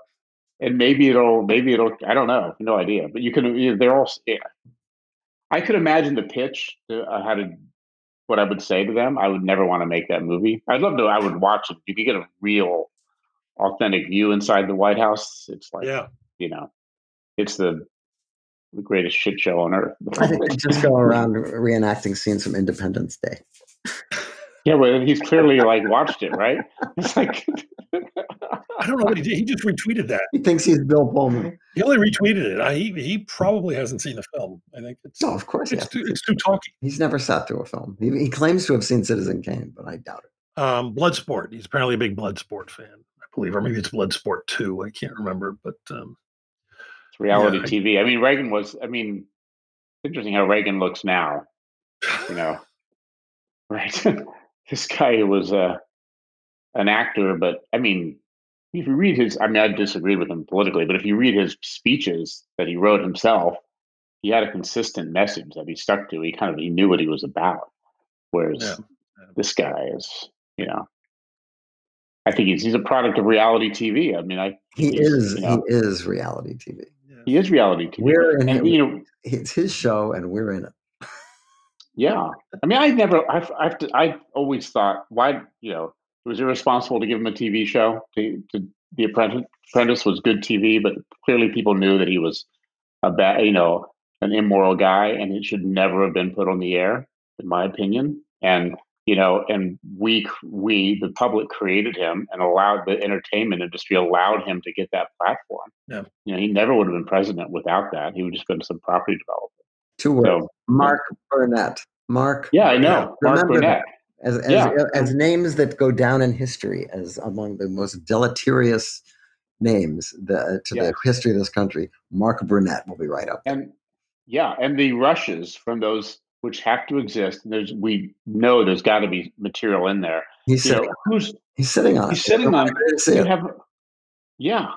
and maybe it'll, maybe it'll. I don't know, no idea. But you can. You know, they're all. Yeah. I could imagine the pitch. To, uh, how to, what I would say to them. I would never want to make that movie. I'd love to. I would watch it. You could get a real, authentic view inside the White House. It's like Yeah. you know, it's the the greatest shit show on earth. I think they just go around reenacting scenes from Independence Day. [LAUGHS] yeah, but he's clearly like watched it, right? [LAUGHS] It's like I don't know what he did. He just retweeted that. He thinks he's Bill Pullman. He only retweeted it. I, he he probably hasn't seen the film. I think it's No, of course it's has. too it's too talky. He's never sat through a film. He, he claims to have seen Citizen Kane, but I doubt it. Um, Bloodsport. He's apparently a big Bloodsport fan. I believe, or maybe it's Bloodsport two. I can't remember, but um, It's reality Yeah, I- TV. I mean, Reagan was. I mean, it's interesting how Reagan looks now. You know, [LAUGHS] right? [LAUGHS] this guy who was uh, an actor, but I mean, if you read his, I mean, I disagreed with him politically, but if you read his speeches that he wrote himself, he had a consistent message that he stuck to. He kind of he knew what he was about. Whereas Yeah, yeah. this guy is, you know, I think he's he's a product of reality TV. I mean, I He is you know. he is reality TV. yeah. he is reality TV. We're in and it. you know, It's his show, and we're in it. Yeah, I mean, I never, I've, I've, I always thought, why, you know, it was irresponsible to give him a TV show. To, to the apprentice, apprentice was good TV, but clearly people knew that he was a bad, you know, an immoral guy, and it should never have been put on the air, in my opinion. And you know, and we, we, the public, created him and allowed the entertainment industry allowed him to get that platform. Yeah. You know, he never would have been president without that. He would just been some property developer. Two words. So, Mark Burnett. Mark. yeah, I know. Mark Remember Burnett. that as as, Yeah. as names that go down in history as among the most deleterious names the, uh, to Yeah. the history of this country. Mark Burnett will be right up. there. and yeah and the rushes from those which have to exist and there's we know there's got to be material in there He's you know sitting, who's he's sitting on he's sitting on Nobody to see you have yeah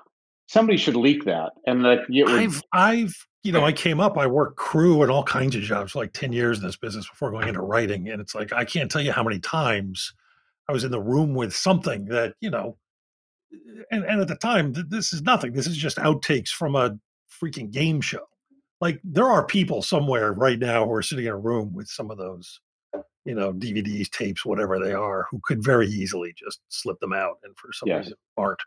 somebody should leak that and that it I've I've you know I came up. I worked crew and all kinds of jobs for like ten years in this business before going into writing, and it's like I can't tell you how many times I was in the room with something that you know, and and at the time th- this is nothing. This is just outtakes from a freaking game show. Like there are people somewhere right now who are sitting in a room with some of those, you know, DVDs, tapes, whatever they are, who could very easily just slip them out and for some Yes. reason aren't.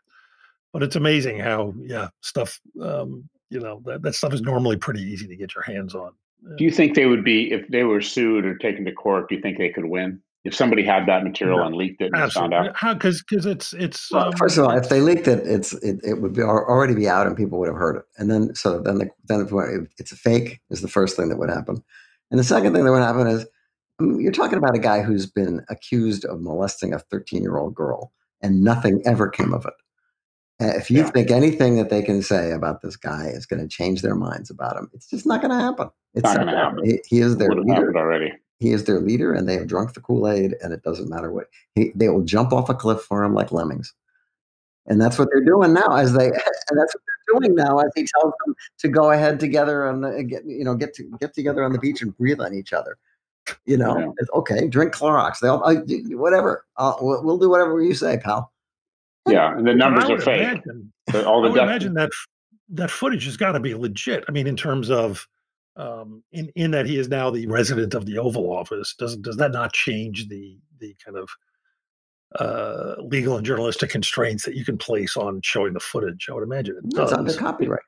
But it's amazing how yeah stuff um, you know that, that stuff is normally pretty easy to get your hands on. do you think they would be if they were sued or taken to court do you think they could win if somebody had that material No. and leaked it and found out how because because it's it's Well, um, first of all, if they leaked it, it's it, it would be already be out and people would have heard it. And then so then the, then if it's a fake is the first thing that would happen. And the second thing that would happen is mm, you're talking about a guy who's been accused of molesting a 13 year old girl and nothing ever came of it. Uh, If you Yeah. think anything that they can say about this guy is going to change their minds about him, it's just not going to happen. It's Not gonna happen. He, he is their leader. already He is their leader, and they have drunk the Kool Aid, and it doesn't matter what. He, they will jump off a cliff for him like lemmings, and that's what they're doing now. As they, [LAUGHS] and that's what they're doing now, as he tells them to go ahead together and get, you know, get to get together on the beach and breathe on each other. You know, Yeah. it's okay. Drink Clorox. They'll uh, whatever. Uh, we'll, we'll do whatever you say, pal. Yeah and the numbers I are would fake imagine- The- all I the would death imagine that that footage has got to be legit. I mean, in terms of um, in in that he is now the resident of the Oval Office. Does does that not change the the kind of uh, legal and journalistic constraints that you can place on showing the footage? I would imagine it does. It's does. under copyright.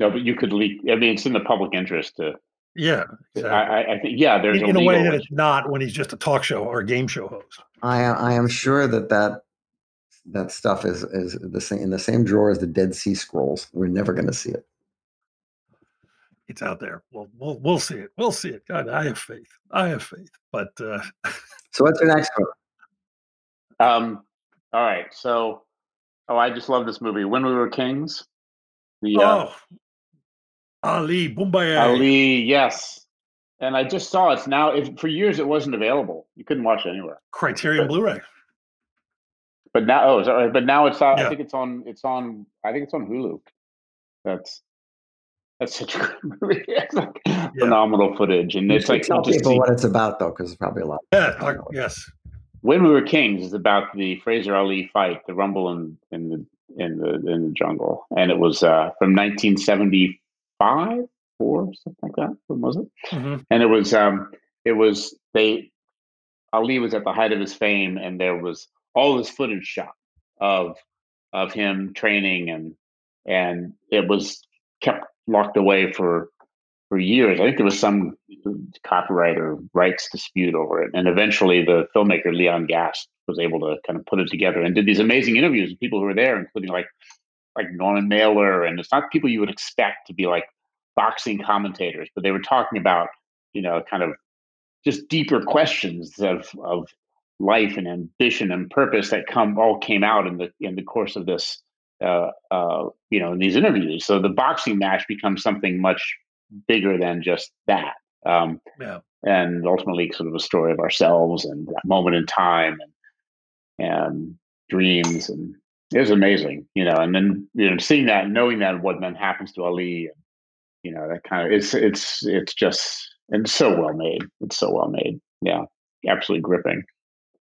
no but you could leak i mean it's in the public interest to Yeah, exactly. I, I- I think yeah there's in, a in a way that it's not when he's just a talk show or a game show host. I I am sure that that that stuff is is the same in the same drawer as the Dead Sea Scrolls. We're never going to see it. It's out there. Well, we'll we'll see it. We'll see it. God, I have faith. I have faith. But uh, so, what's your next one? Um. All right. So, oh, I just love this movie. When We Were Kings. The, uh, oh, Ali Bomaye. Ali, yes. And I just saw it's now. If, for years, it wasn't available. You couldn't watch it anywhere. Criterion Blu-ray. But now, oh, right? But now it's. Uh, yeah. I think it's on. It's on. I think it's on Hulu. That's that's such a [LAUGHS] good movie. It's like yeah. phenomenal footage, and you it's like tell people see, what it's about though, because it's probably a lot. Yeah. Yes. When We Were Kings is about the Frazier Ali fight, the Rumble in, in the in the in the jungle, and it was uh, from 1975, four, something like that. When was it? Mm-hmm. And it was um, it was they Ali was at the height of his fame, and there was all this footage shot of of him training, and and it was kept locked away for for years. I think there was some copyright or rights dispute over it, and eventually the filmmaker Leon Gast was able to kind of put it together and did these amazing interviews with people who were there, including like like Norman Mailer, and it's not people you would expect to be like boxing commentators, but they were talking about you know kind of just deeper questions of of life and ambition and purpose that come all came out in the in the course of this uh, uh, you know in these interviews. So the boxing match becomes something much bigger than just that. Um, yeah. And ultimately, sort of a story of ourselves and that moment in time and, and dreams. And it was amazing, you know. And then, you know, seeing that, knowing that, what then happens to Ali, and, you know, that kind of it's it's it's just and so well made. It's so well made. Yeah, absolutely gripping.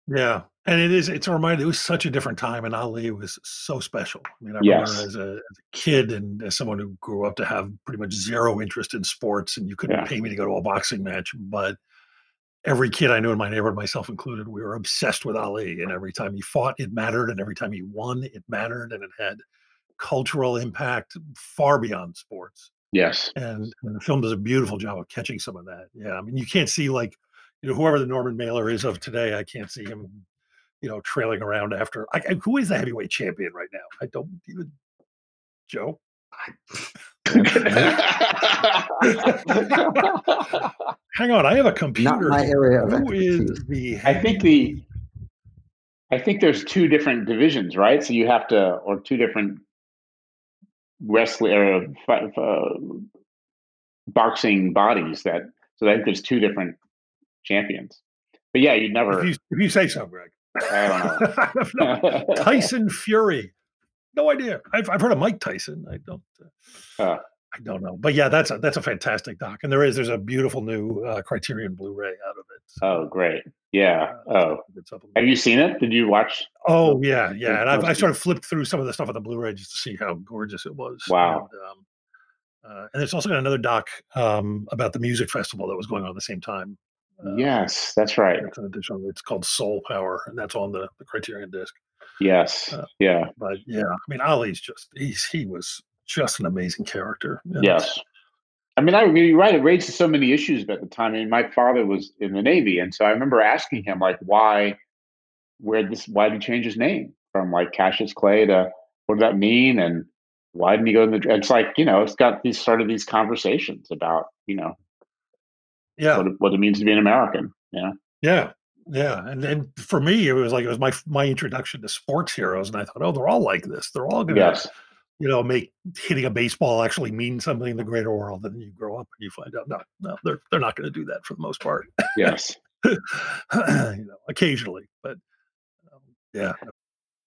Yeah, and it is. It's a reminder. It was such a different time, and Ali was so special. I mean, I remember as, a, as, a, kid and as someone who grew up to have pretty much zero interest in sports, and you couldn't yeah. pay me to go to a boxing match. But every kid I knew in my neighborhood, myself included, we were obsessed with Ali. And every time he fought, it mattered, and every time he won, it mattered, and it had cultural impact far beyond sports. Yes, and, and the film does a beautiful job of catching some of that. Yeah, I mean, you can't see like you know, whoever the Norman Mailer is of today, I can't see him, you know, trailing around after. I, I, who is the heavyweight champion right now? I don't even. Joe. [LAUGHS] [LAUGHS] Hang on, I have a computer. Not my area. Who is the? I think the. I think there's two different divisions, right? So you have to, or two different wrestling or uh, boxing bodies that. So I think there's two different champions. But yeah, you'd never. If you, if you say so, Greg. [LAUGHS] I don't know. Tyson Fury. No idea. I've, I've heard of Mike Tyson. I don't. Uh, uh, I don't know, but yeah, that's a that's a fantastic doc, and there is there's a beautiful new uh, Criterion Blu-ray out of it. So, oh, great! Yeah. oh, have you seen it? Did you watch? Oh yeah, yeah. And I've, I sort of flipped through some of the stuff on the Blu-ray just to see how gorgeous it was. Wow. And, um, uh, and there's also got another doc um, about the music festival that was going on at the same time uh, yes, that's right. It's called Soul Power, and that's on the, the Criterion disc. Yes. Uh, yeah. But yeah, I mean, Ali's just he's he was just an amazing character. Yes. I mean, I mean, you're right. It raised so many issues at the time. I mean, my father was in the Navy, and so I remember asking him, like, why, where this, why did he change his name from like Cassius Clay to what did that mean, and why didn't he go in the? It's like you know, it's got these sort of these conversations about you know yeah what it, what it means to be an American. Yeah. Yeah. Yeah, and and for me, it was like it was my my introduction to sports heroes, and I thought, oh, they're all like this. They're all going to, yes. you know, make hitting a baseball actually mean something in the greater world. And then you grow up and you find out, no, no, they're they're not going to do that for the most part. Yes, [LAUGHS] you know, occasionally, but um, yeah,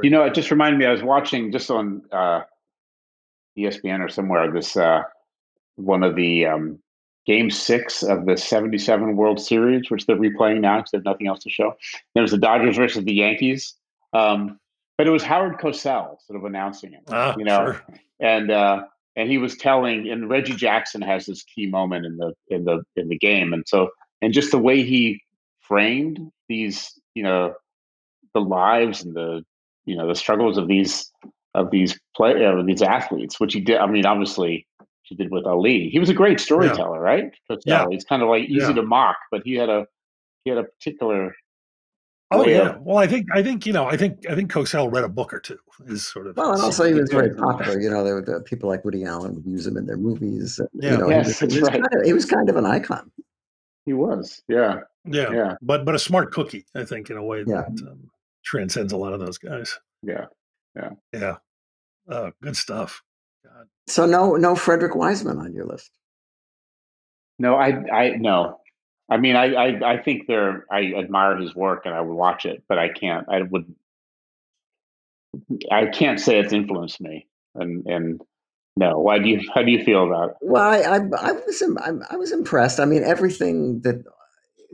Great. You know, it just reminded me. I was watching just on uh, ESPN or somewhere this uh, one of the um, game six of the '77 World Series, which they're replaying now because they have nothing else to show. There was the Dodgers versus the Yankees. Um, but it was Howard Cosell sort of announcing it. Ah, you know, sure. and uh, and he was telling, and Reggie Jackson has this key moment in the in the in the game, and so and just the way he framed these, you know, the lives and the you know the struggles of these of these play uh, these athletes, which he did. I mean, obviously, he did with Ali. He was a great storyteller, right? Cosell. Yeah. He's kind of like easy Yeah. to mock, but he had a he had a particular Oh yeah. of- Well, I think I think you know I think I think Cosell read a book or two. Is sort of Well, and also he was very popular. You know, there were the people like Woody Allen would use him in their movies. and, Yeah. You know, Yes, he, was, that's he, was right. kind of, he was kind of an icon. he was. Yeah, yeah, yeah, but but a smart cookie, I think, in a way Yeah. that um, transcends a lot of those guys. yeah. Yeah, Yeah. uh, good stuff. God. So no, no Frederick Wiseman on your list. No, I, I no. I mean, I, I, I think there. I admire his work, and I would watch it, but I can't. I would. I can't say it's influenced me, and and no. Why do you? How do you feel about it? Well, I, I, I was, im- I, I was impressed. I mean, everything that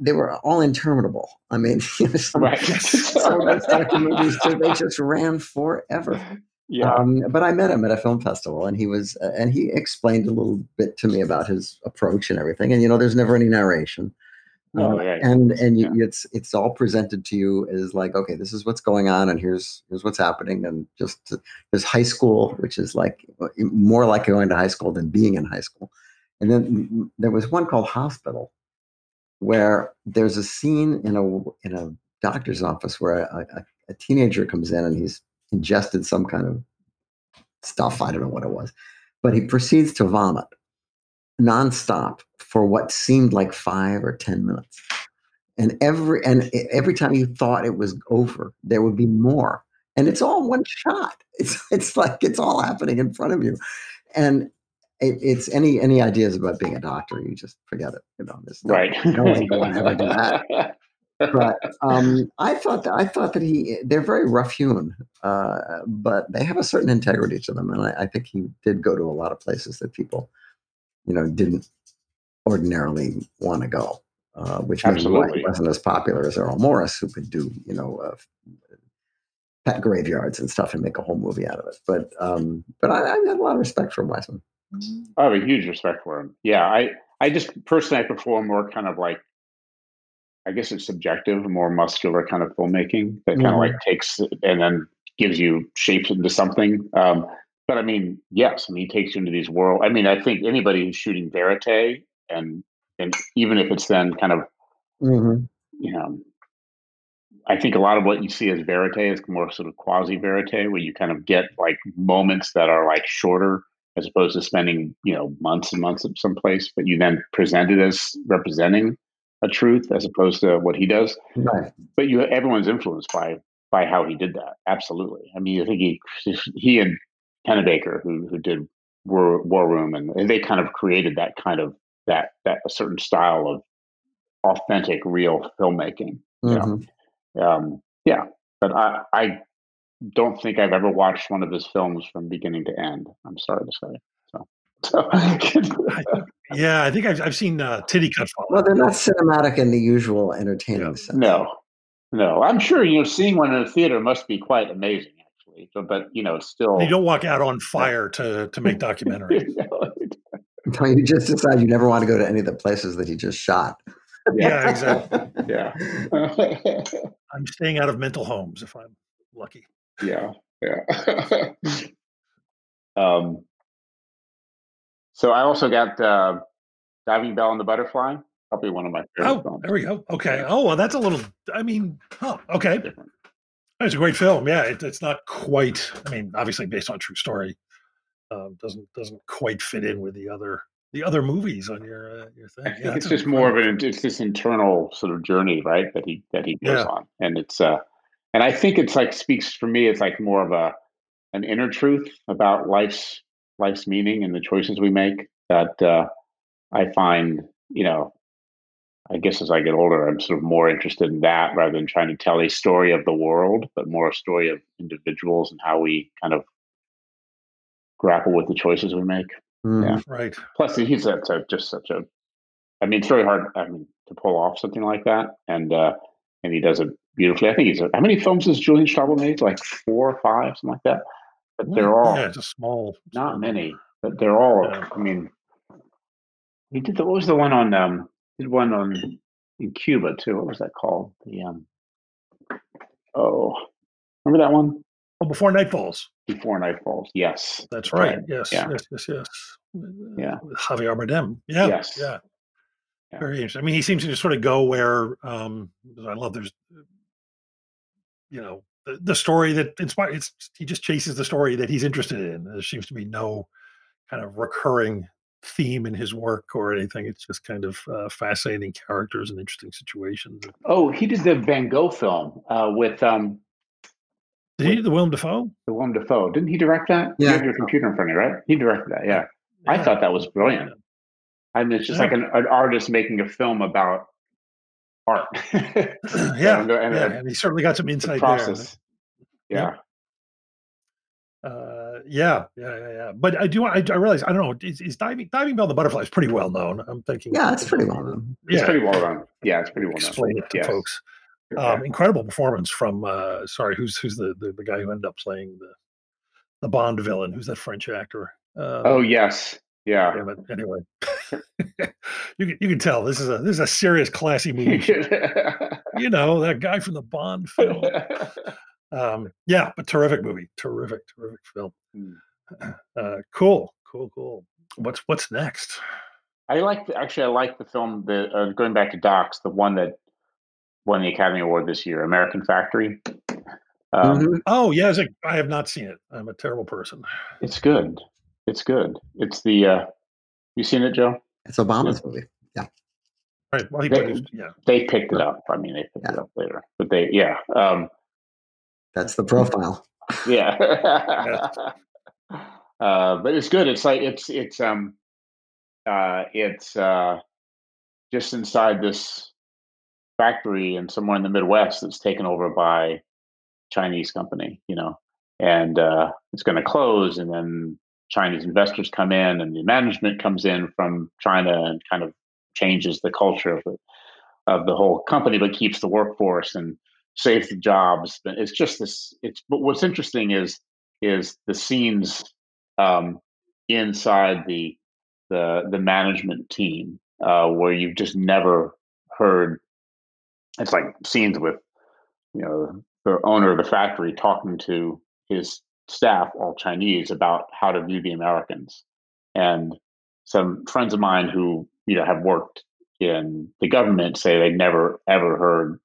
they were all interminable. I mean, [LAUGHS] you know, some, Right. [LAUGHS] some of those documentaries too, they just ran forever. Yeah. Um, but I met him at a film festival, and he was, uh, and he explained a little bit to me about his approach and everything. And you know, there's never any narration, Oh, Uh, yeah, and and you, yeah. it's it's all presented to you as like, okay, this is what's going on, and here's here's what's happening, and just there's high school, which is like more like going to high school than being in high school. And then there was one called Hospital, where there's a scene in a in a doctor's office where a, a, a teenager comes in and he's ingested some kind of stuff. I don't know what it was, but he proceeds to vomit nonstop for what seemed like five or ten minutes. And every and every time you thought it was over, there would be more. And it's all one shot. It's it's like it's all happening in front of you. And it, it's any any ideas about being a doctor, you just forget it. You know, there's no, right. no one's going to ever do that. [LAUGHS] But um, I thought that I thought that he they're very rough hewn, uh, but they have a certain integrity to them, and I, I think he did go to a lot of places that people, you know, didn't ordinarily want to go. Uh, which Absolutely. wasn't as popular as Errol Morris, who could do you know uh, pet graveyards and stuff and make a whole movie out of it. But um, but I, I have a lot of respect for Wiseman. I have a huge respect for him. Yeah, I, I just personally I prefer more kind of like, I guess it's subjective, more muscular kind of filmmaking that kind of Mhm. like takes and then gives you shapes into something. Um, but I mean, yes, I mean, he takes you into these world. I mean, I think anybody who's shooting verite and and even if it's then kind of Mm-hmm. you know, I think a lot of what you see as verite is more sort of quasi verite, where you kind of get like moments that are like shorter as opposed to spending, you know, months and months at some place, but you then present it as representing a truth as opposed to what he does. Right. But you everyone's influenced by by how he did that. Absolutely. I mean, I think he he and Pennebaker, who who did War, War Room, and they kind of created that kind of that that a certain style of authentic, real filmmaking. Yeah. Mhm. Um, yeah, but I, I don't think I've ever watched one of his films from beginning to end. I'm sorry to say. So, [LAUGHS] so I think, yeah, I think I've, I've seen uh, Titicut Follies. Well, they're not cinematic in the usual entertaining Yeah. sense. no, no. I'm sure you know seeing one in a theater must be quite amazing, actually. But, but you know, it's still. You don't walk out on fire to to make documentaries. [LAUGHS] No, you just decide you never want to go to any of the places that he just shot. Yeah, exactly. yeah, [LAUGHS] I'm staying out of mental homes if I'm lucky. Yeah, yeah. [LAUGHS] um. So I also got uh, Diving Bell and the Butterfly. Probably one of my favorite Oh, films. there we go. Okay. Oh, well, that's a little. I mean, oh, okay. Different. It's a great film. Yeah, it, it's not quite. I mean, obviously based on true story, um, doesn't doesn't quite fit in with the other the other movies on your uh, your thing. Yeah, that's it's just more of an it's this internal sort of journey, right? That he that he goes Yeah. on, and it's uh, and I think it's like speaks for me. It's like more of a an inner truth about life's life's meaning and the choices we make that uh, I find, you know, I guess as I get older, I'm sort of more interested in that rather than trying to tell a story of the world, but more a story of individuals and how we kind of grapple with the choices we make. Mhm. Yeah. right. Plus, he's such a, just such a. I mean, it's very hard. I mean, to pull off something like that, and uh, and he does it beautifully. I think he's how many films has Julian Schnabel made? Like four or five, something like that. But they're all yeah, it's a small, not small many, but they're all. Yeah. I mean, he did the what was the one on um he did one on in Cuba too. What was that called? The um oh remember that one Oh, before night falls. before night falls? Yes, That's right. Yes, Yeah. yes, yes, yes. Yeah. with Javier Bardem. Yeah, Yes. yeah. Yeah. Very interesting. I mean, he seems to just sort of go where um, I love. There's, you know, the, the story that inspires. It's he just chases the story that he's interested in. There seems to be no kind of recurring theme in his work or anything. It's just kind of uh, fascinating characters and interesting situations. Oh, he did the Van Gogh film uh, with um Did he do the Willem Dafoe? the Willem Dafoe. Didn't he direct that? You Yeah. have your computer in front of you, right? He directed that. Yeah, I thought that was brilliant. I mean, it's just Yeah. like an, an artist making a film about art. [CLEARS THROAT] [LAUGHS] yeah, and, and, yeah, uh, and he certainly got some the insight there. process. Yeah. Yeah. Uh, yeah, yeah, yeah, yeah. But I do. I, I realize. I don't know. Is, is diving diving bell the butterfly is pretty well known. I'm thinking. Yeah, it's pretty well known. It's Yeah, pretty well done. Yeah, it's pretty well done. explain it to Yes. folks. Um, incredible performance from. Uh, sorry, who's who's the, the the guy who ended up playing the the Bond villain? Who's that French actor? Uh, oh yes, yeah. damn it. Anyway, [LAUGHS] [LAUGHS] you can you can tell this is a this is a serious, classy movie. [LAUGHS] you know that guy from the Bond film. um, yeah, but terrific movie, terrific, terrific film. Hmm. [CLEARS THROAT] Uh, cool, cool, cool. What's what's next? I like the, actually I like the film the uh, going back to Docs, the one that won the Academy Award this year, American Factory. Um, Mhm. Oh yeah, it's like, I have not seen it. I'm a terrible person. It's good. It's good. It's the uh, you seen it, Joe? It's Obama's movie. Yeah. Right. Well, he They- produced. Yeah. They picked it up. I mean, they picked it up later, but they yeah um, That's the profile. yeah. [LAUGHS] uh, but it's good. It's like it's it's um uh it's uh just inside this factory and somewhere in the Midwest that's taken over by Chinese company, you know, and uh, it's going to close, and then Chinese investors come in, and the management comes in from China and kind of changes the culture of the of the whole company, but keeps the workforce and saves the jobs. But it's just this. It's but what's interesting is is the scenes um, inside the the the management team uh, where you've just never heard. It's like scenes with you know the owner of the factory talking to his staff, all Chinese, about how to view the Americans. And some friends of mine who you know have worked in the government say they never ever heard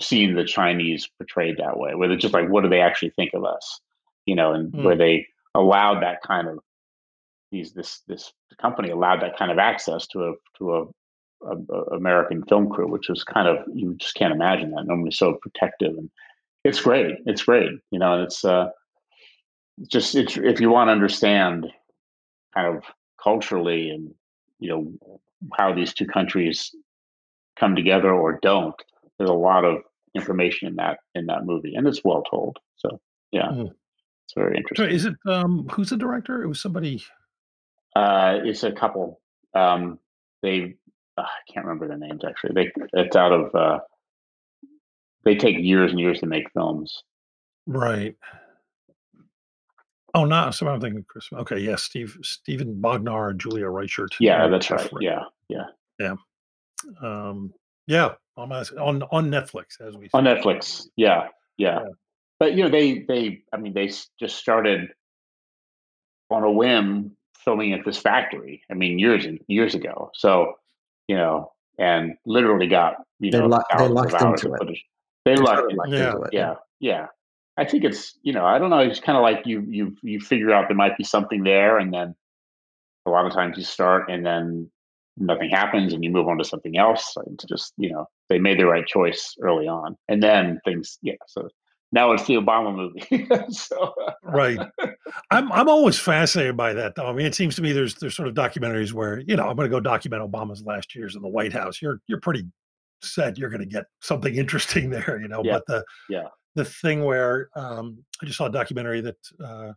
seen the Chinese portrayed that way, where they're just like, what do they actually think of us? You know, and Hmm. where they allowed that kind of these this this company allowed that kind of access to a to a, American film crew, which was kind of you just can't imagine that. Normally so protective and it's great. It's great. You know, and it's uh it's just it's if you want to understand kind of culturally and you know how these two countries come together or don't, there's a lot of information in that in that movie. And it's well told. So yeah. Mhm. It's very So interesting. is it um who's the director? It was somebody. Uh, it's a couple. Um, they uh, I can't remember their names actually. They it's out of. Uh, they take years and years to make films. Right. Oh, no. So I'm thinking Chris. Okay, yes, Steve, Steven Bognar, and Julia Reichert. Yeah, that's Jeff right. Rick. Yeah, yeah. Um, yeah, on on on Netflix as we On say. Netflix. Yeah, yeah. Yeah. But you know, they they I mean, they just started on a whim filming at this factory. I mean, years and years ago. So you know, and literally got you They know luck- they thousands lucked hours into it. footage. They They lucked into lucked Yeah. into it. yeah yeah i think it's you know i don't know it's kind of like you you you figure out there might be something there and then a lot of times you start and then nothing happens and you move on to something else it's just you know they made the right choice early on and then things yeah so now it's the obama movie [LAUGHS] so Right. Uh, I'm I'm always fascinated by that though. I mean, it seems to me there's there's sort of documentaries where you know I'm going to go document Obama's last years in the White House. You're you're pretty set you're going to get something [LAUGHS] interesting there, you know. Yeah. But the Yeah. The thing where um, I just saw a documentary that uh,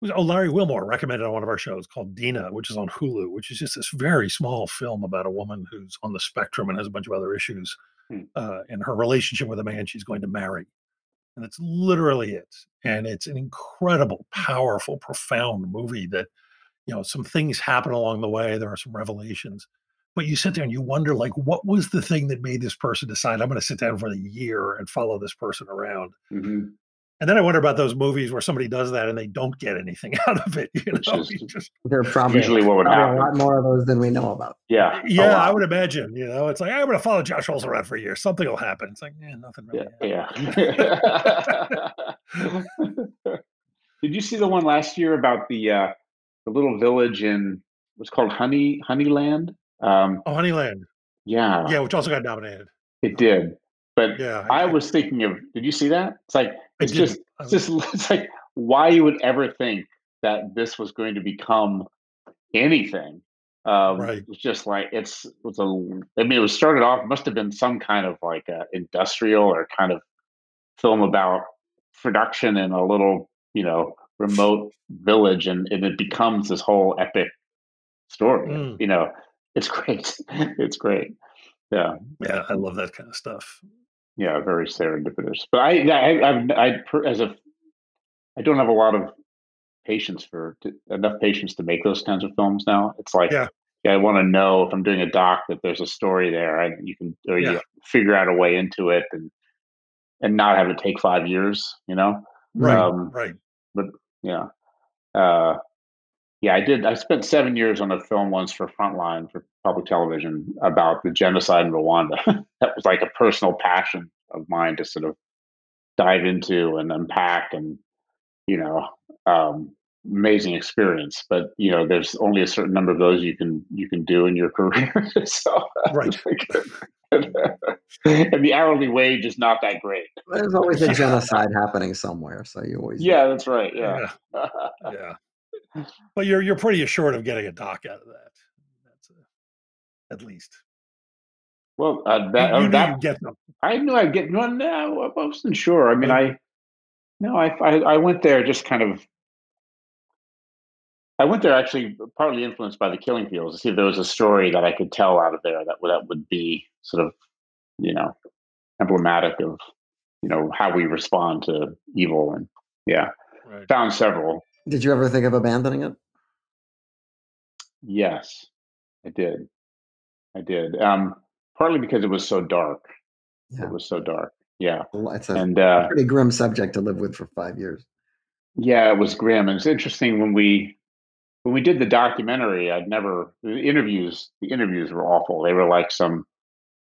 was oh Larry Wilmore recommended on one of our shows called Dina, which is on Hulu, which is just this very small film about a woman who's on the spectrum and has a bunch of other issues. hmm. uh, and her relationship with a man she's going to marry. And that's literally it. And it's an incredible, powerful, profound movie that, you know, some things happen along the way. There are some revelations. But you sit there and you wonder, like, what was the thing that made this person decide I'm going to sit down for the year and follow this person around? Mm-hmm. And then I wonder about those movies where somebody does that and they don't get anything [LAUGHS] out of it. You know, just, just, they're probably usually what would happen. A lot more of those than we know about. Yeah, yeah, I would imagine. You know, it's like I'm going to follow Josh Olson around for a year. Something will happen. It's like, yeah, nothing really. Yeah. yeah. [LAUGHS] [LAUGHS] Did you see the one last year about the uh, the little village in what's called Honey Honeyland? Um, oh, Honeyland. Yeah. Yeah, which also got nominated. It did. But yeah, I, I, was thinking of. Did you see that? It's like it's just it's just [LAUGHS] it's like why you would ever think that this was going to become anything. Um, right. It's just like it's it was a. I mean, it was started off. Must have been some kind of like a industrial or kind of film about production in a little you know remote village, and, and it becomes this whole epic story. Mm. You know, it's great. [LAUGHS] it's great. Yeah. Yeah, I love that kind of stuff yeah, very serendipitous. But I, I, I, I, as a, I don't have a lot of patience for to, enough patience to make those kinds of films now. It's like, yeah, yeah I want to know if I'm doing a doc that there's a story there, and you can or yeah. you figure out a way into it, and and not have it take five years, you know. Right. Um, right. But yeah. Uh, yeah, I did. I spent seven years on a film once for Frontline for public television about the genocide in Rwanda. [LAUGHS] that was like a personal passion of mine to sort of dive into and unpack, and you know, um, amazing experience. But you know, there's only a certain number of those you can you can do in your [LAUGHS] career. so, right. [LAUGHS] and the hourly wage is not that great. There's always a genocide happening somewhere, so you always. Yeah, that's right. Yeah. yeah. yeah [SIGHS] but you're you're pretty assured of getting a doc out of that. That's a, at least. Well, uh, that, you, you uh, that get them. I knew I'd get one. No, I wasn't sure. I mean, I no, I, I I went there just kind of. I went there actually partly influenced by the Killing Fields to see if there was a story that I could tell out of there that that would be sort of, you know, emblematic of, you know, how we respond to evil and yeah, right. found several. Did you ever think of abandoning it? Yes, I did. I did. Um, partly because it was so dark. Yeah. It was so dark. Yeah. it's a and, uh, pretty grim subject to live with for five years. Yeah, it was grim. And it's interesting when we when we did the documentary, I'd never the interviews the interviews were awful. They were like some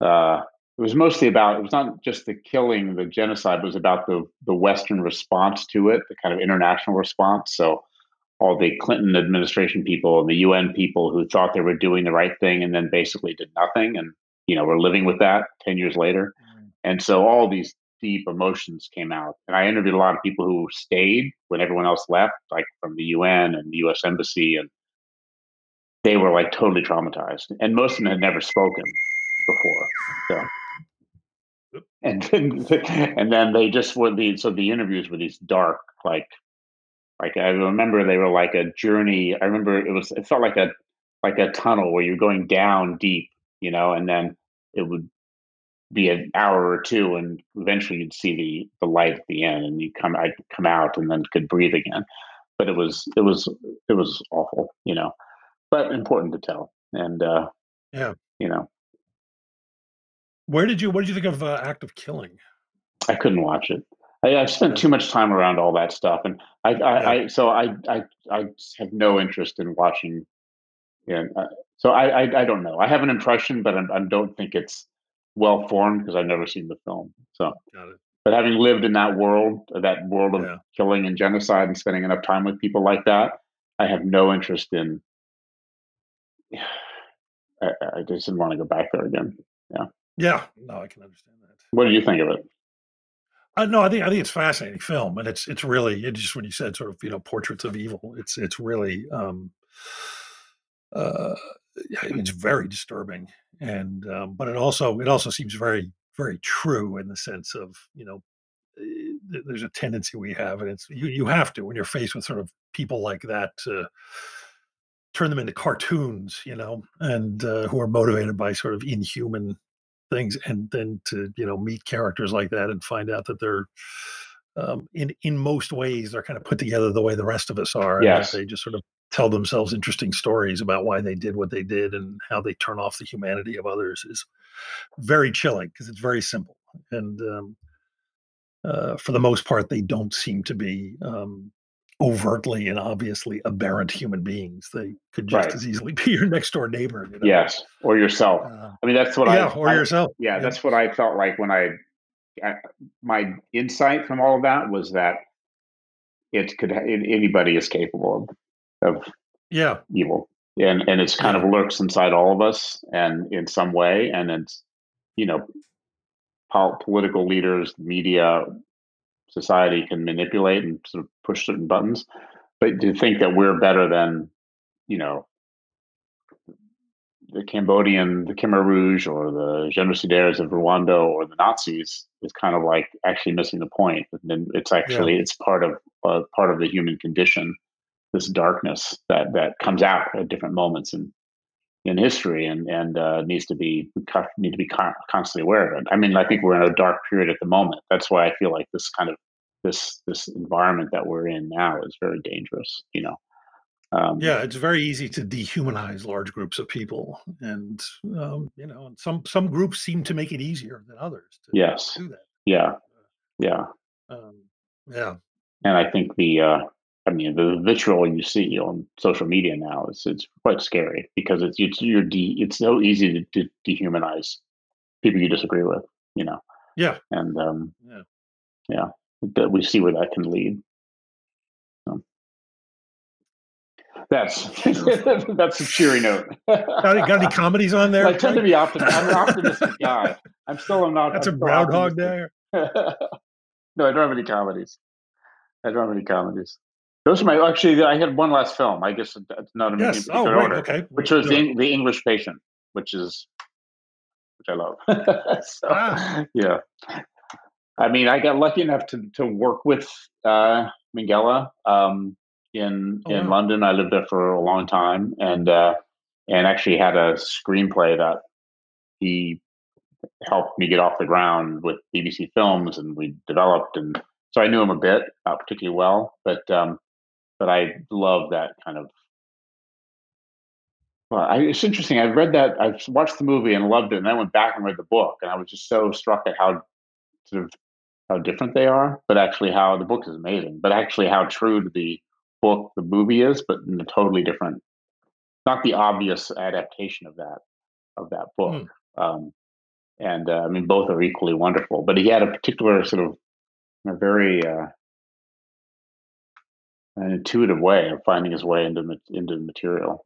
uh it was mostly about it was not just the killing the genocide it was about the the western response to it the kind of international response. So all the clinton administration people and the un people who thought they were doing the right thing and then basically did nothing and you know we're living with that 10 years later. Mm. and so all these deep emotions came out. And i interviewed a lot of people who stayed when everyone else left like from the un and the us embassy and they were like totally traumatized. And most of them had never spoken before so and then, and then they just were the so the interviews were these dark like like I remember they were like a journey. I remember it was it felt like a like a tunnel where you're going down deep, you know, and then it would be an hour or two, and eventually you'd see the the light at the end, and you come I'd come out and then could breathe again. But it was it was it was awful, you know, but important to tell. And uh, yeah, you know, where did you? What did you think of uh, Act of Killing? I couldn't watch it. I, have spent too much time around all that stuff, and I, I, yeah. I so I, I, I have no interest in watching. And uh, so I, I, I, don't know. I have an impression, but I, I don't think it's well formed because I've never seen the film. So, but having lived in that world, that world of yeah. killing and genocide, and spending enough time with people like that, I have no interest in. [SIGHS] I, I just didn't want to go back there again. Yeah. Yeah, no, I can understand that. What do you think of it? Uh, no, I think I think it's fascinating film, and it's it's really it just when you said sort of you know portraits of evil, it's it's really um, uh, it's very disturbing, and um, but it also it also seems very very true in the sense of you know eh, there's a tendency we have, and it's you you have to when you're faced with sort of people like that to turn them into cartoons, you know, and uh, who are motivated by sort of inhuman things, and then to you know meet characters like that and find out that they're um, in in most ways they're kind of put together the way the rest of us are. Yes. they just sort of tell themselves interesting stories about why they did what they did and how they turn off the humanity of others is very chilling because it's very simple and um, uh, for the most part they don't seem to be um, overtly and obviously aberrant human beings they could just Right. as easily [LAUGHS] be your next door neighbor you know? Yes, or yourself. Uh, I mean, that's what yeah I. or I- yourself yeah, Yeah. that's what I felt like when I, I. My insight from all of that was that it could anybody is capable of, of yeah evil, and and it's kind of lurks inside all of us, and in some way, and it's you know, pol- political leaders, media, society can manipulate and sort of push certain buttons, but to think that we're better than, you know, the Cambodian, the Khmer Rouge, or the genocidaires of Rwanda, or the Nazis is kind of like actually missing the point. And then it's actually it's part of uh, part of the human condition, this darkness that that comes out at different moments in in history, and and uh, needs to be need to be con- constantly aware of it. I mean, I think we're in a dark period at the moment. That's why I feel like this kind of this this environment that we're in now is very dangerous. You know. Um, yeah it's very easy to dehumanize large groups of people and um, you know and some some groups seem to make it easier than others to Yes. do that Yeah. Yeah. um, yeah and I think the uh, I mean the vitriol you see on social media now is it's quite scary because it's it's you're de- it's so easy to de- dehumanize people you disagree with, you know, yeah and um, Yeah. yeah, that we see where that can lead. So. That's [LAUGHS] that's a cheery note. got, any- got any comedies on there I tend to be optimistic. I'm an optimistic guy. I'm still I'm not. that's a I'm still groundhog day [LAUGHS] no, I don't have any comedies. I don't have any comedies. Those are my actually. I had one last film. I guess it's not in any yes oh right order, okay which was the, the English Patient, which is which I love. [LAUGHS] so, Ah. Yeah, I mean, I got lucky enough to to work with uh, Minghella um, in Oh, in wow. London. I lived there for a long time, and uh, and actually had a screenplay that he helped me get off the ground with BBC Films, and we developed, and so I knew him a bit, not particularly well, but um, but I love that kind of. Well, I, it's interesting. I read that. I watched the movie and loved it, and then I went back and read the book, and I was just so struck at how sort of how different they are, but actually how the book is amazing, but actually how true to the book the movie is, but in a totally different, not the obvious adaptation of that of that book. Um, and uh, I mean, both are equally wonderful. But he had a particular sort of a very uh, an intuitive way of finding his way into into the material.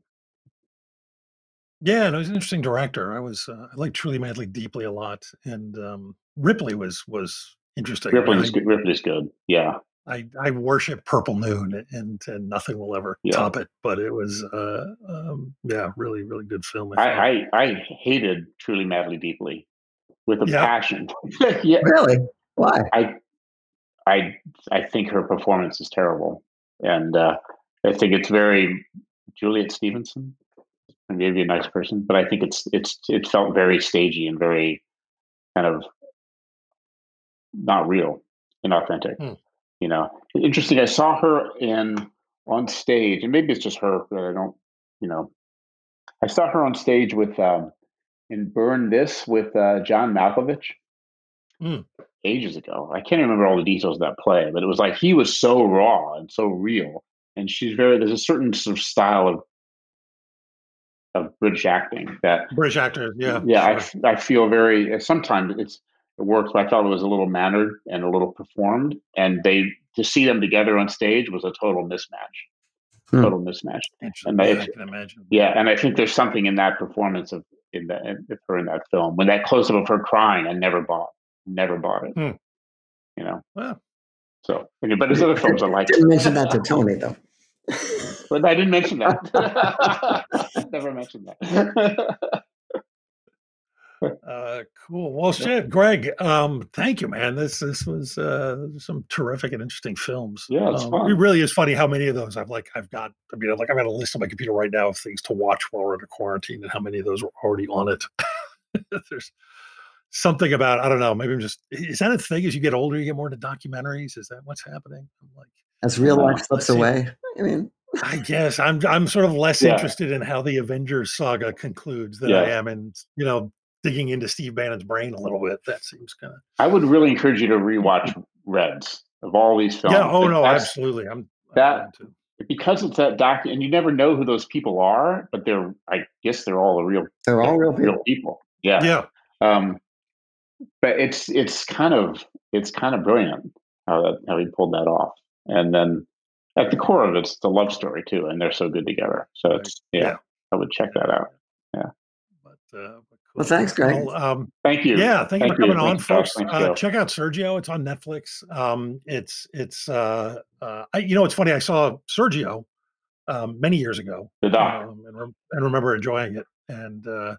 Yeah, and no, he's an interesting director. I was uh, I like Truly Madly deeply a lot, and um, Ripley was was interesting. Ripley's good. Ripley's good. Yeah, I I worship Purple Noon, and and nothing will ever Yeah. top it. But it was uh, um, yeah, really really good film. I, I I hated Truly Madly Deeply with a Yeah. passion. [LAUGHS] yeah, Really? Why? I I I think her performance is terrible, and uh, I think it's very Juliet Stevenson. Maybe a nice person, but I think it's it's it felt very stagey and very kind of not real, inauthentic. Hmm. You know, interesting. I saw her in on stage, and maybe it's just her, but I don't. You know, I saw her on stage with um, in Burn This with uh, John Malkovich Hmm. Ages ago. I can't remember all the details of that play, but it was like he was so raw and so real. And she's very there's a certain sort of style of of British acting that British actor, yeah, yeah, I, sure. f- I feel very sometimes it's it works, but I thought it was a little mannered and a little performed. And they to see them together on stage was a total mismatch. Hmm. Total mismatch. Interesting. and Yeah, they- I can imagine. Yeah, and I think there's something in that performance of in that in her in that film. When that close up of her crying, I never bought, never bought it. Hmm. You know. Well. So, anyway, but his other films I like. Didn't mention that to Tony though. But I didn't mention that. [LAUGHS] [LAUGHS] never mentioned that. [LAUGHS] Uh, cool. Well, shit, Greg. Um, thank you, man. This this was uh, some terrific and interesting films. Yeah, it's um, fun. It really is funny how many of those I've like I've got. I mean, like I've got a list on my computer right now of things to watch while we're under quarantine, and how many of those are already on it. There's something about I don't know. Maybe I'm just is that a thing? As you get older, you get more into documentaries. Is that what's happening? I'm like As real life slips away. I mean, I guess I'm I'm sort of less Yeah. interested in how the Avengers saga concludes than I am in you know digging into Steve Bannon's brain a little bit. That seems kind of I would really encourage you to rewatch Reds of all these films. yeah. Oh no, absolutely. I'm I'm that- because it's that doc, and you never know who those people are, but they're I guess they're all the real they're all real people. real people. Yeah. yeah. Um, but it's it's kind of it's kind of brilliant how that how he pulled that off, and then at the core of it's the love story too, and they're so good together. So Right. it's yeah, Yeah. I would check that out. Yeah. But, uh, but Well, thanks, Greg. Well, um, Thank you. Yeah, thank, you Thank for you. coming on, Thanks, folks. Thanks, Uh, check out Sergio. It's on Netflix. Um, it's it's uh, uh, I, you know it's funny. I saw Sergio um, many years ago, The doc. um, and, rem- and remember enjoying it. And uh,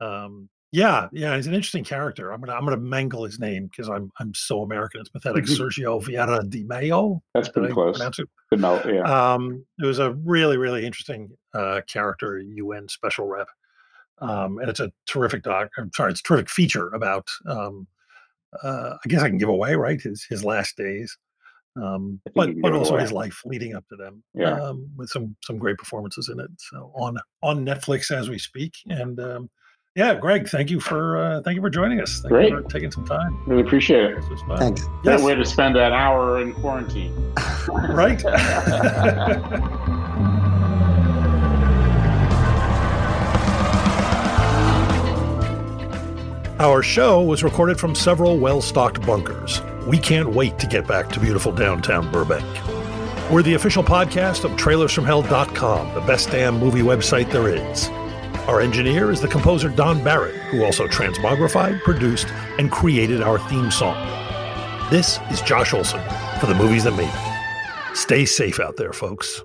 um, yeah, yeah, he's an interesting character. I'm gonna I'm gonna mangle his name because I'm I'm so American. It's pathetic. [LAUGHS] Sergio Vieira de Mayo. That's pretty close. it Good note, yeah. um, it was a really, really interesting uh, character, UN special rep, um, and it's a terrific doc. I'm sorry, it's a terrific feature about. Um, uh, I guess I can give away right his his last days, um, but but also away. his life leading up to them. Yeah. um, with some some great performances in it. So on on Netflix as we speak, and um, yeah, Greg, thank you for uh, thank you for joining us. Thank Great. you for taking some time. really appreciate it. This was fun. Thanks. Yes, That way to spend an hour in quarantine. [LAUGHS] right. [LAUGHS] Our show was recorded from several well stocked bunkers. We can't wait to get back to beautiful downtown Burbank. We're the official podcast of trailersfromhell.com, the best damn movie website there is. Our engineer is the composer Don Barrett, who also transmogrified, produced, and created our theme song. This is Josh Olson for the movies that made it. Stay safe out there, folks.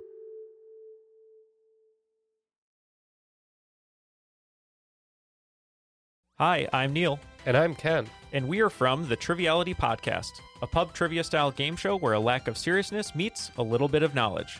Hi, I'm Neil, And I'm Ken. and we are from the Triviality Podcast, a pub trivia style game show where a lack of seriousness meets a little bit of knowledge.